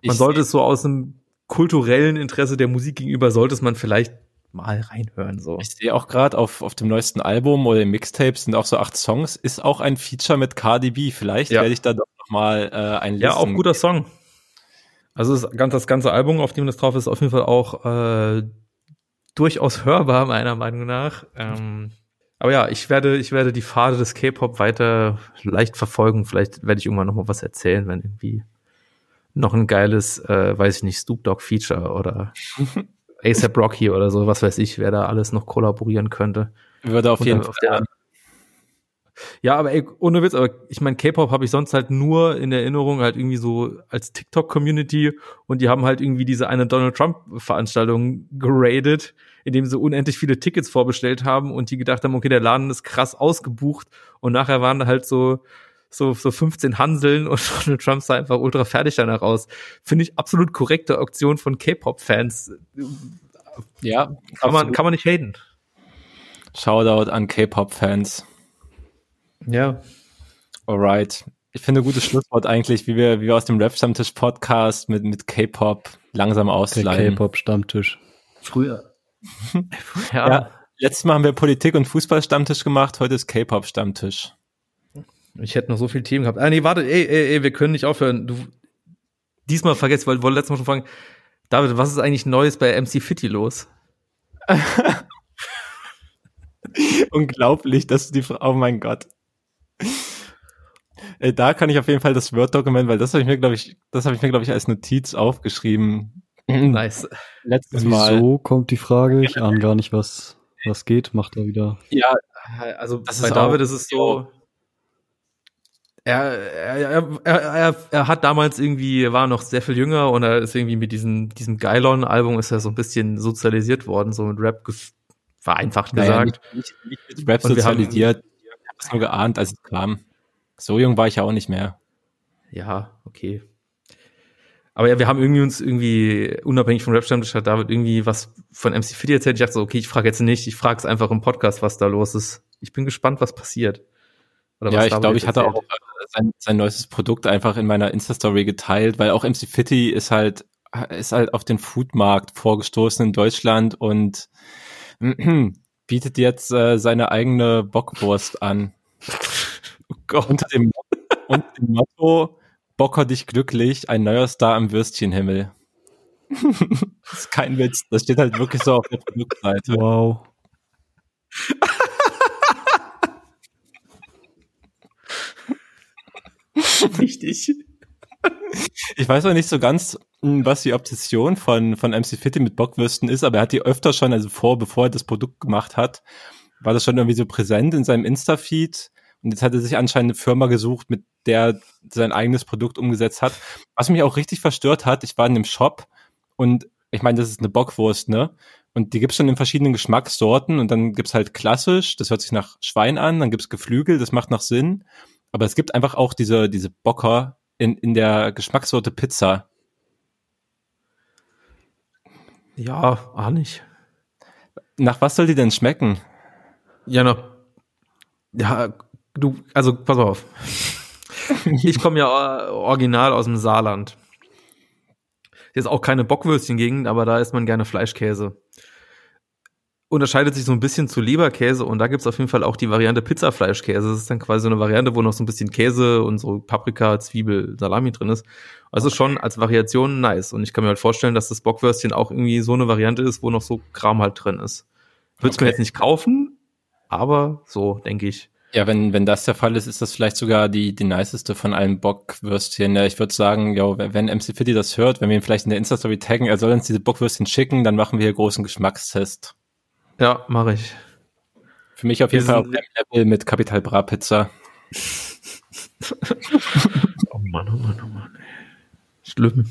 ich sollte es so aus einem kulturellen Interesse der Musik gegenüber sollte es man vielleicht mal reinhören. So. Ich sehe auch gerade auf, auf dem neuesten Album oder im Mixtape sind auch so acht Songs, ist auch ein Feature mit Cardi B. Vielleicht ja. werde ich da doch noch mal äh, ein Ja, auch guter Song. Also das, ganz, das ganze Album, auf dem das drauf ist, auf jeden Fall auch äh, durchaus hörbar, meiner Meinung nach. Ähm, aber ja, ich werde, ich werde die Pfade des K-Pop weiter leicht verfolgen. Vielleicht werde ich irgendwann noch mal was erzählen, wenn irgendwie noch ein geiles, äh, weiß ich nicht, Snoop Dogg Feature oder ASAP Rocky oder so, was weiß ich, wer da alles noch kollaborieren könnte. Würde auf jeden Fall. Ja, aber ey, ohne Witz, aber ich meine, K-Pop habe ich sonst halt nur in Erinnerung halt irgendwie so als TikTok-Community und die haben halt irgendwie diese eine Donald Trump-Veranstaltung geradet, indem sie unendlich viele Tickets vorbestellt haben und die gedacht haben, okay, der Laden ist krass ausgebucht und nachher waren da halt so so, so 15 Hanseln und Donald Trump sah einfach ultra fertig danach aus. Finde ich absolut korrekte Auktion von K-Pop-Fans. Ja, kann man, kann man nicht haten. Shoutout an K-Pop-Fans. Ja. Alright. Ich finde ein gutes Schlusswort eigentlich, wie wir, wie wir aus dem Rap-Stammtisch-Podcast mit, mit K-Pop langsam ausleiten. K-Pop-Stammtisch. Früher. ja. ja. Letztes Mal haben wir Politik- und Fußball-Stammtisch gemacht, heute ist K-Pop-Stammtisch. Ich hätte noch so viele Themen gehabt. Ah, nee, warte, ey, ey, ey, wir können nicht aufhören. Du, diesmal vergesst, weil ich wollte letztes Mal schon fragen, David, was ist eigentlich Neues bei MC Fitty los? Unglaublich, dass du die Frau, oh mein Gott. Äh, da kann ich auf jeden Fall das Word-Dokument, weil das habe ich mir, glaube ich, das habe ich mir, glaube ich, als Notiz aufgeschrieben. Nice. Letztes Mal. Wieso kommt die Frage? Ich ahne gar nicht, was, was geht. Macht er wieder. Ja, also das bei David ist es so. Er, er, er, er, er hat damals irgendwie, war noch sehr viel jünger und er ist irgendwie mit diesem, diesem Geilon-Album ist er so ein bisschen sozialisiert worden, so mit Rap vereinfacht naja, gesagt. Nicht, nicht, nicht mit Rap sozialisiert, ich habe es nur geahnt, als es kam. So jung war ich ja auch nicht mehr. Ja, okay. Aber ja, wir haben irgendwie uns irgendwie, unabhängig vom Rap-Stammtisch, hat David irgendwie was von MC Fitty erzählt. Ich dachte so, okay, ich frage jetzt nicht, ich frage es einfach im Podcast, was da los ist. Ich bin gespannt, was passiert. Oder ja, ich glaube, ich hatte auch äh, sein, sein neues Produkt einfach in meiner Insta-Story geteilt, weil auch MC Fitty ist halt, ist halt auf den Foodmarkt vorgestoßen in Deutschland und bietet jetzt äh, seine eigene Bockwurst an. Oh Gott. Unter dem, unter dem Motto, Bocker dich glücklich, ein neuer Star am Würstchenhimmel. das ist kein Witz, das steht halt wirklich so auf der Produktseite. Wow. Richtig. Ich weiß auch nicht so ganz, hm, was die Obsession von, von MC Fitty mit Bockwürsten ist, aber er hat die öfter schon, also vor, bevor er das Produkt gemacht hat, war das schon irgendwie so präsent in seinem Insta-Feed. Und jetzt hat er sich anscheinend eine Firma gesucht, mit der sein eigenes Produkt umgesetzt hat. Was mich auch richtig verstört hat, ich war in dem Shop und ich meine, das ist eine Bockwurst, ne? Und die gibt's schon in verschiedenen Geschmackssorten und dann gibt's halt klassisch, das hört sich nach Schwein an, dann gibt's Geflügel, das macht nach Sinn. Aber es gibt einfach auch diese, diese Bocker in, in der Geschmackssorte Pizza. Ja, auch nicht. Nach was soll die denn schmecken? Ja, noch. Ja, du, also pass auf. ich komme ja original aus dem Saarland. Jetzt auch keine Bockwürstchen-Gegend, aber da isst man gerne Fleischkäse. Unterscheidet sich so ein bisschen zu Leberkäse und da gibt's auf jeden Fall auch die Variante Pizzafleischkäse. Das ist dann quasi so eine Variante, wo noch so ein bisschen Käse und so Paprika, Zwiebel, Salami drin ist. Also okay. schon als Variation nice. Und ich kann mir halt vorstellen, dass das Bockwürstchen auch irgendwie so eine Variante ist, wo noch so Kram halt drin ist. Würde okay. mir jetzt nicht kaufen, aber so, denke ich. Ja, wenn, wenn das der Fall ist, ist das vielleicht sogar die, die niceste von allen Bockwürstchen. Ja, ich würde sagen, ja, wenn MC Fitty das hört, wenn wir ihn vielleicht in der Insta-Story taggen, er soll uns diese Bockwürstchen schicken, dann machen wir hier großen Geschmackstest. Ja, mache ich. Für mich auf jeden Fall auf dem Level mit Capital Bra Pizza. oh Mann, oh Mann, oh Mann. Schlimm.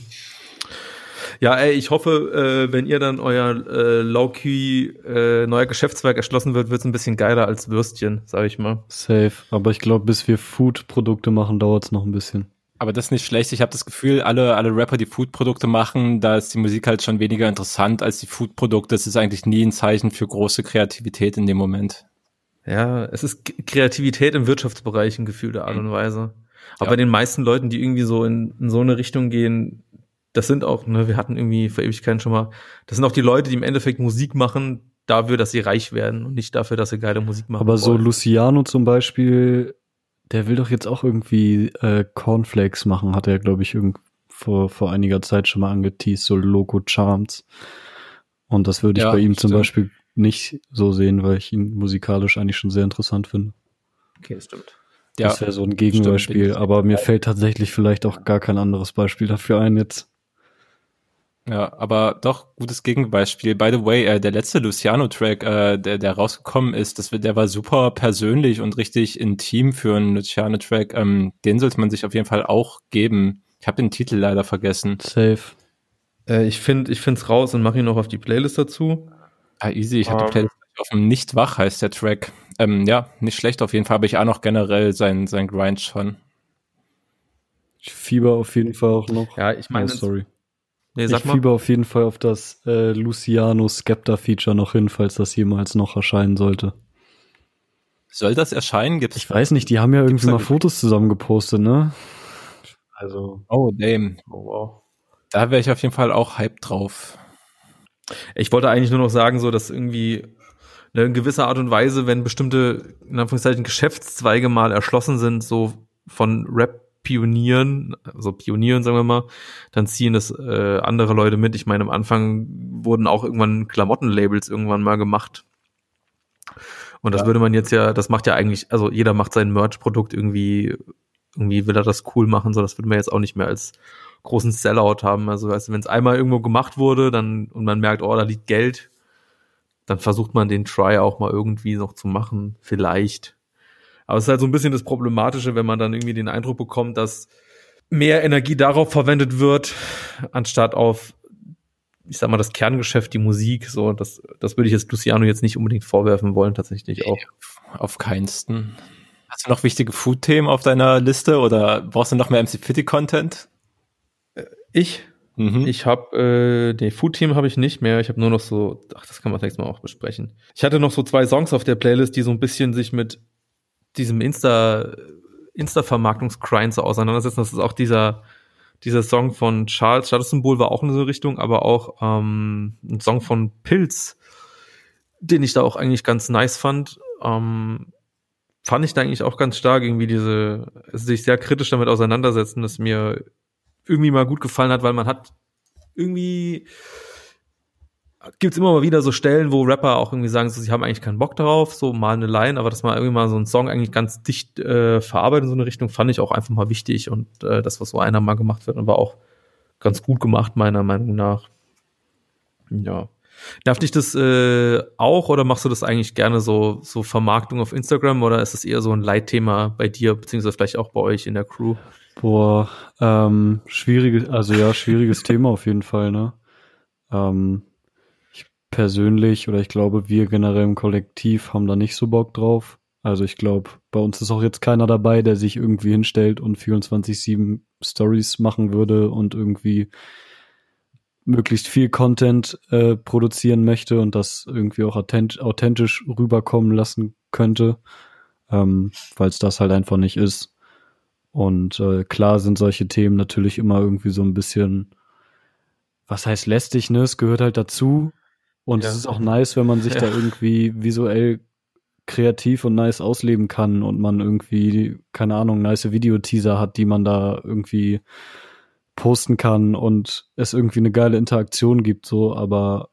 Ja, ey, ich hoffe, äh, wenn ihr dann euer äh, Low-Key äh, neuer Geschäftszweig erschlossen wird, wird's ein bisschen geiler als Würstchen, sag ich mal. Safe. Aber ich glaube, bis wir Food-Produkte machen, dauert's noch ein bisschen. Aber das ist nicht schlecht. Ich habe das Gefühl, alle, alle Rapper, die Food-Produkte machen, da ist die Musik halt schon weniger interessant als die Food-Produkte. Das ist eigentlich nie ein Zeichen für große Kreativität in dem Moment. Ja, es ist Kreativität im Wirtschaftsbereich in gefühlter Art und Weise. Aber Ja. bei den meisten Leuten, die irgendwie so in, in so eine Richtung gehen, das sind auch, ne, wir hatten irgendwie vor Ewigkeiten schon mal, das sind auch die Leute, die im Endeffekt Musik machen, dafür, dass sie reich werden und nicht dafür, dass sie geile Musik machen. Aber so wollen. Luciano zum Beispiel, der will doch jetzt auch irgendwie äh, Cornflakes machen, hat er, glaube ich, irgend vor, vor einiger Zeit schon mal angeteased, so Loco Charms. Und das würde ich Ja, bei ihm zum stimmt. Beispiel nicht so sehen, weil ich ihn musikalisch eigentlich schon sehr interessant finde. Okay, das stimmt. Ja, das wäre so ein stimmt, Gegenbeispiel, ich- aber mir fällt tatsächlich vielleicht auch gar kein anderes Beispiel dafür ein jetzt. Ja, aber doch gutes Gegenbeispiel. By the way, äh, der letzte Luciano-Track, äh, der, der rausgekommen ist, das, wird- der war super persönlich und richtig intim für einen Luciano-Track. Ähm, den sollte man sich auf jeden Fall auch geben. Ich habe den Titel leider vergessen. Safe. Äh, ich finde, ich find's raus und mache ihn noch auf die Playlist dazu. Ah, easy. Ich habe Ähm. die Playlist auf dem Nicht wach heißt der Track. Ähm, ja, nicht schlecht auf jeden Fall, aber ich auch noch generell sein, sein Grind schon. Ich fieber auf jeden Fall auch noch. Ja, ich meine, oh, sorry. Nee, Ich sag mal. fieber auf jeden Fall auf das äh, Luciano Skepta-Feature noch hin, falls das jemals noch erscheinen sollte. Soll das erscheinen? Gibt's Ich weiß nicht, die haben ja irgendwie mal Fotos zusammen gepostet, ne? Also, Oh, damn. Oh, wow. Da wäre ich auf jeden Fall auch hyped drauf. Ich wollte eigentlich nur noch sagen, so, dass irgendwie ne, in gewisser Art und Weise, wenn bestimmte, in Anführungszeichen, Geschäftszweige mal erschlossen sind, so von Rap-Pionieren, also Pionieren, sagen wir mal, dann ziehen das äh, andere Leute mit. Ich meine, am Anfang wurden auch irgendwann Klamottenlabels irgendwann mal gemacht. Und das Ja. würde man jetzt ja, das macht ja eigentlich, also jeder macht sein Merch-Produkt irgendwie, irgendwie will er das cool machen, so das würde man jetzt auch nicht mehr als großen Sellout haben. Also, weißt du, wenn es einmal irgendwo gemacht wurde, dann und man merkt, oh, da liegt Geld, dann versucht man den Try auch mal irgendwie noch zu machen, vielleicht. Aber es ist halt so ein bisschen das Problematische, wenn man dann irgendwie den Eindruck bekommt, dass mehr Energie darauf verwendet wird, anstatt auf, ich sag mal, das Kerngeschäft, die Musik. So, das, das würde ich jetzt Luciano jetzt nicht unbedingt vorwerfen wollen, tatsächlich auch. Auf keinsten. Hast du noch wichtige Food-Themen auf deiner Liste oder brauchst du noch mehr MC Fitty-Content? Ich Mhm. Ich habe, äh, nee, Food Team habe ich nicht mehr. Ich habe nur noch so, ach, das kann man nächstes Mal auch besprechen. Ich hatte noch so zwei Songs auf der Playlist, die so ein bisschen sich mit diesem Insta, Insta-Vermarktungsgrind so auseinandersetzen. Das ist auch dieser, dieser Song von Charles, Statussymbol war auch in so eine Richtung, aber auch ähm, ein Song von Pilz, den ich da auch eigentlich ganz nice fand. Ähm, fand ich da eigentlich auch ganz stark, irgendwie diese, sich sehr kritisch damit auseinandersetzen, das mir irgendwie mal gut gefallen hat, weil man hat irgendwie gibt's immer mal wieder so Stellen, wo Rapper auch irgendwie sagen, so, sie haben eigentlich keinen Bock darauf, so mal eine Line, aber dass man irgendwie mal so einen Song eigentlich ganz dicht äh, verarbeitet in so eine Richtung, fand ich auch einfach mal wichtig und äh, das, was so einer mal gemacht wird, war auch ganz gut gemacht, meiner Meinung nach. Ja. Nervt dich das äh, auch oder machst du das eigentlich gerne so, so Vermarktung auf Instagram oder ist es eher so ein Leitthema bei dir, beziehungsweise vielleicht auch bei euch in der Crew? boah, ähm, schwieriges, also ja, schwieriges Thema auf jeden Fall, ne? Ähm, persönlich oder ich glaube, wir generell im Kollektiv haben da nicht so Bock drauf. Also ich glaube, bei uns ist auch jetzt keiner dabei, der sich irgendwie hinstellt und 24-7 Stories machen würde und irgendwie möglichst viel Content äh, produzieren möchte und das irgendwie auch authent authentisch rüberkommen lassen könnte, ähm, weil es das halt einfach nicht ist. Und äh, klar sind solche Themen natürlich immer irgendwie so ein bisschen, was heißt lästig, ne? Es gehört halt dazu. Und Ja. es ist auch nice, wenn man sich da Ja. irgendwie visuell kreativ und nice ausleben kann und man irgendwie, keine Ahnung, nice Videoteaser hat, die man da irgendwie posten kann und es irgendwie eine geile Interaktion gibt, so, aber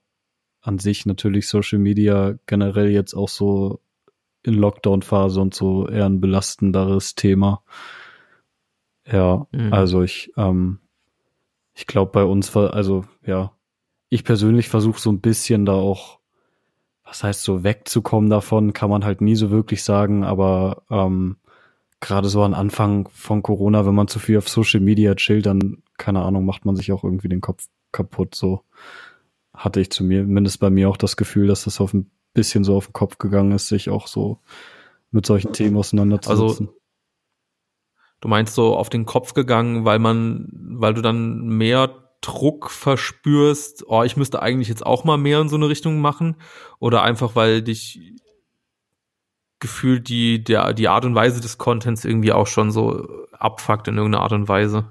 an sich natürlich Social Media generell jetzt auch so in Lockdown-Phase und so eher ein belastenderes Thema. Ja, Mhm. also ich, ähm, ich glaube bei uns war, also ja, ich persönlich versuche so ein bisschen da auch, was heißt so wegzukommen davon, kann man halt nie so wirklich sagen, aber ähm, gerade so am Anfang von Corona, wenn man zu viel auf Social Media chillt, dann, keine Ahnung, macht man sich auch irgendwie den Kopf kaputt. So hatte ich zu mir, mindestens bei mir auch das Gefühl, dass das auf ein bisschen so auf den Kopf gegangen ist, sich auch so mit solchen Themen auseinanderzusetzen. Also du meinst so auf den Kopf gegangen, weil man, weil du dann mehr Druck verspürst, oh, ich müsste eigentlich jetzt auch mal mehr in so eine Richtung machen? Oder einfach, weil dich gefühlt die, der, die Art und Weise des Contents irgendwie auch schon so abfuckt in irgendeiner Art und Weise?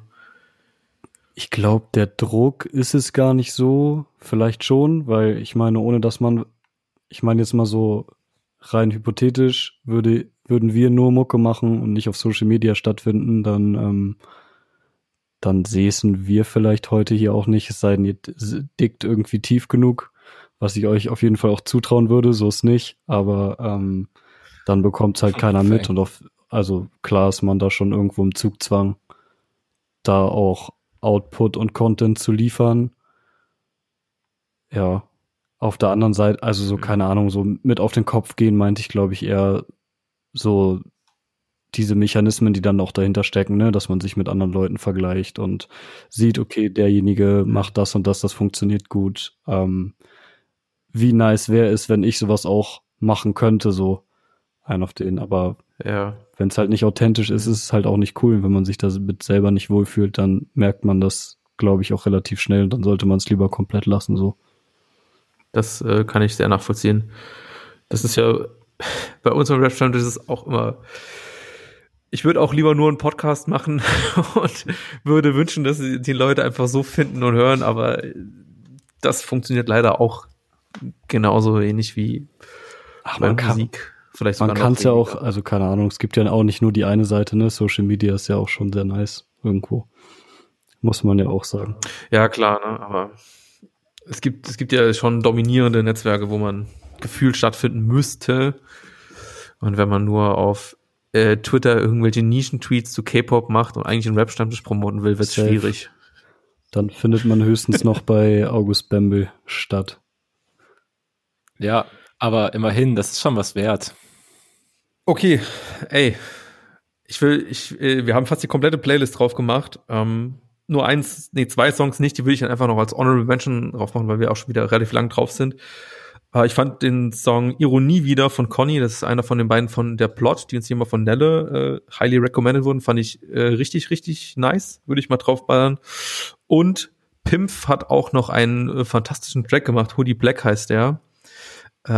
Ich glaube, der Druck ist es gar nicht so. Vielleicht schon, weil ich meine, ohne dass man, ich meine jetzt mal so rein hypothetisch, würde, würden wir nur Mucke machen und nicht auf Social Media stattfinden, dann, ähm, dann säßen wir vielleicht heute hier auch nicht, es sei denn, ihr dickt irgendwie tief genug, was ich euch auf jeden Fall auch zutrauen würde, so ist nicht, aber ähm, dann bekommt halt keiner mit und auf, also klar ist man da schon irgendwo im Zugzwang, da auch Output und Content zu liefern. Ja, auf der anderen Seite, also so, mhm. keine Ahnung, so mit auf den Kopf gehen, meinte ich, glaube ich, eher so diese Mechanismen, die dann auch dahinter stecken, ne, dass man sich mit anderen Leuten vergleicht und sieht, okay, derjenige mhm. macht das und das, das funktioniert gut. Ähm, wie nice wäre es, wenn ich sowas auch machen könnte, so ein auf den, aber ja. wenn es halt nicht authentisch ist, ist es halt auch nicht cool. Wenn man sich damit selber nicht wohlfühlt, dann merkt man das, glaube ich, auch relativ schnell und dann sollte man es lieber komplett lassen, so. Das äh, kann ich sehr nachvollziehen. Das ist ja bei uns im Rap ist es auch immer. Ich würde auch lieber nur einen Podcast machen und würde wünschen, dass die Leute einfach so finden und hören, aber das funktioniert leider auch genauso wenig wie Ach, bei Musik. Vielleicht man kann es ja auch, also keine Ahnung, es gibt ja auch nicht nur die eine Seite, ne? Social Media ist ja auch schon sehr nice irgendwo. Muss man ja auch sagen. Ja, klar, ne? aber es gibt, es gibt ja schon dominierende Netzwerke, wo man gefühlt stattfinden müsste. Und wenn man nur auf äh, Twitter irgendwelche Nischen-Tweets zu K-Pop macht und eigentlich einen Rap-Stammtisch promoten will, wird es schwierig. Dann findet man höchstens noch bei August Bembel statt. Ja, aber immerhin, das ist schon was wert. Okay, ey, ich will, ich, äh, wir haben fast die komplette Playlist drauf gemacht. Ähm, nur eins, nee, zwei Songs nicht, die will ich dann einfach noch als Honorable Mention drauf machen, weil wir auch schon wieder relativ lang drauf sind. Ich fand den Song Ironie wieder von Conny, das ist einer von den beiden von der Plot, die uns hier mal von Nelle äh, highly recommended wurden, fand ich äh, richtig, richtig nice, würde ich mal draufballern. Und Pimpf hat auch noch einen äh, fantastischen Track gemacht, Hoodie Black heißt der. Äh,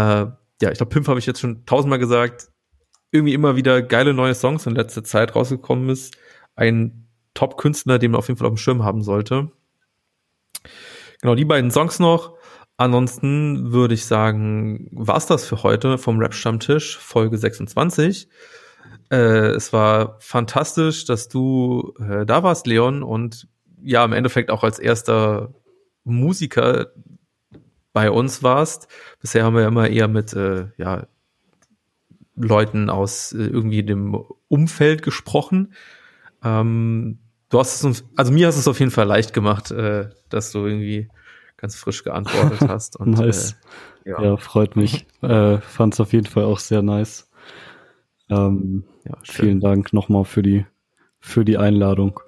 ja, ich glaube, Pimp habe ich jetzt schon tausendmal gesagt. Irgendwie immer wieder geile neue Songs in letzter Zeit rausgekommen ist. Ein Top-Künstler, den man auf jeden Fall auf dem Schirm haben sollte. Genau, die beiden Songs noch. Ansonsten würde ich sagen, war's das für heute vom Rap-Stammtisch, Folge 26. Äh, es war fantastisch, dass du äh, da warst, Leon, und ja, im Endeffekt auch als erster Musiker bei uns warst. Bisher haben wir immer eher mit äh, ja, Leuten aus äh, irgendwie dem Umfeld gesprochen. Ähm, du hast es uns, also mir hast es auf jeden Fall leicht gemacht, äh, dass du irgendwie ganz frisch geantwortet hast. Und, nice. Äh, ja. ja. freut mich. äh, Fand es auf jeden Fall auch sehr nice. Ähm, ja, vielen Dank nochmal für die, für die Einladung.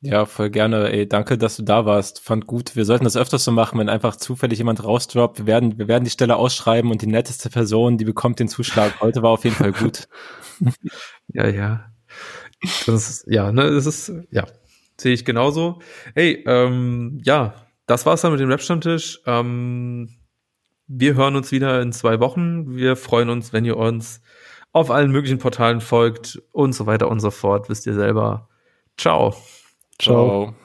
Ja, voll gerne. Ey, danke, dass du da warst. Fand gut. Wir sollten das öfters so machen, wenn einfach zufällig jemand rausdroppt. Wir werden, wir werden die Stelle ausschreiben und die netteste Person, die bekommt den Zuschlag. Heute war auf jeden Fall gut. ja, ja. Das ist, ja, ne, das ist, ja, sehe ich genauso. Hey, ähm, ja, das war's dann mit dem Rap-Stammtisch. Ähm, wir hören uns wieder in zwei Wochen. Wir freuen uns, wenn ihr uns auf allen möglichen Portalen folgt und so weiter und so fort. Wisst ihr selber. Ciao. Ciao. Ciao.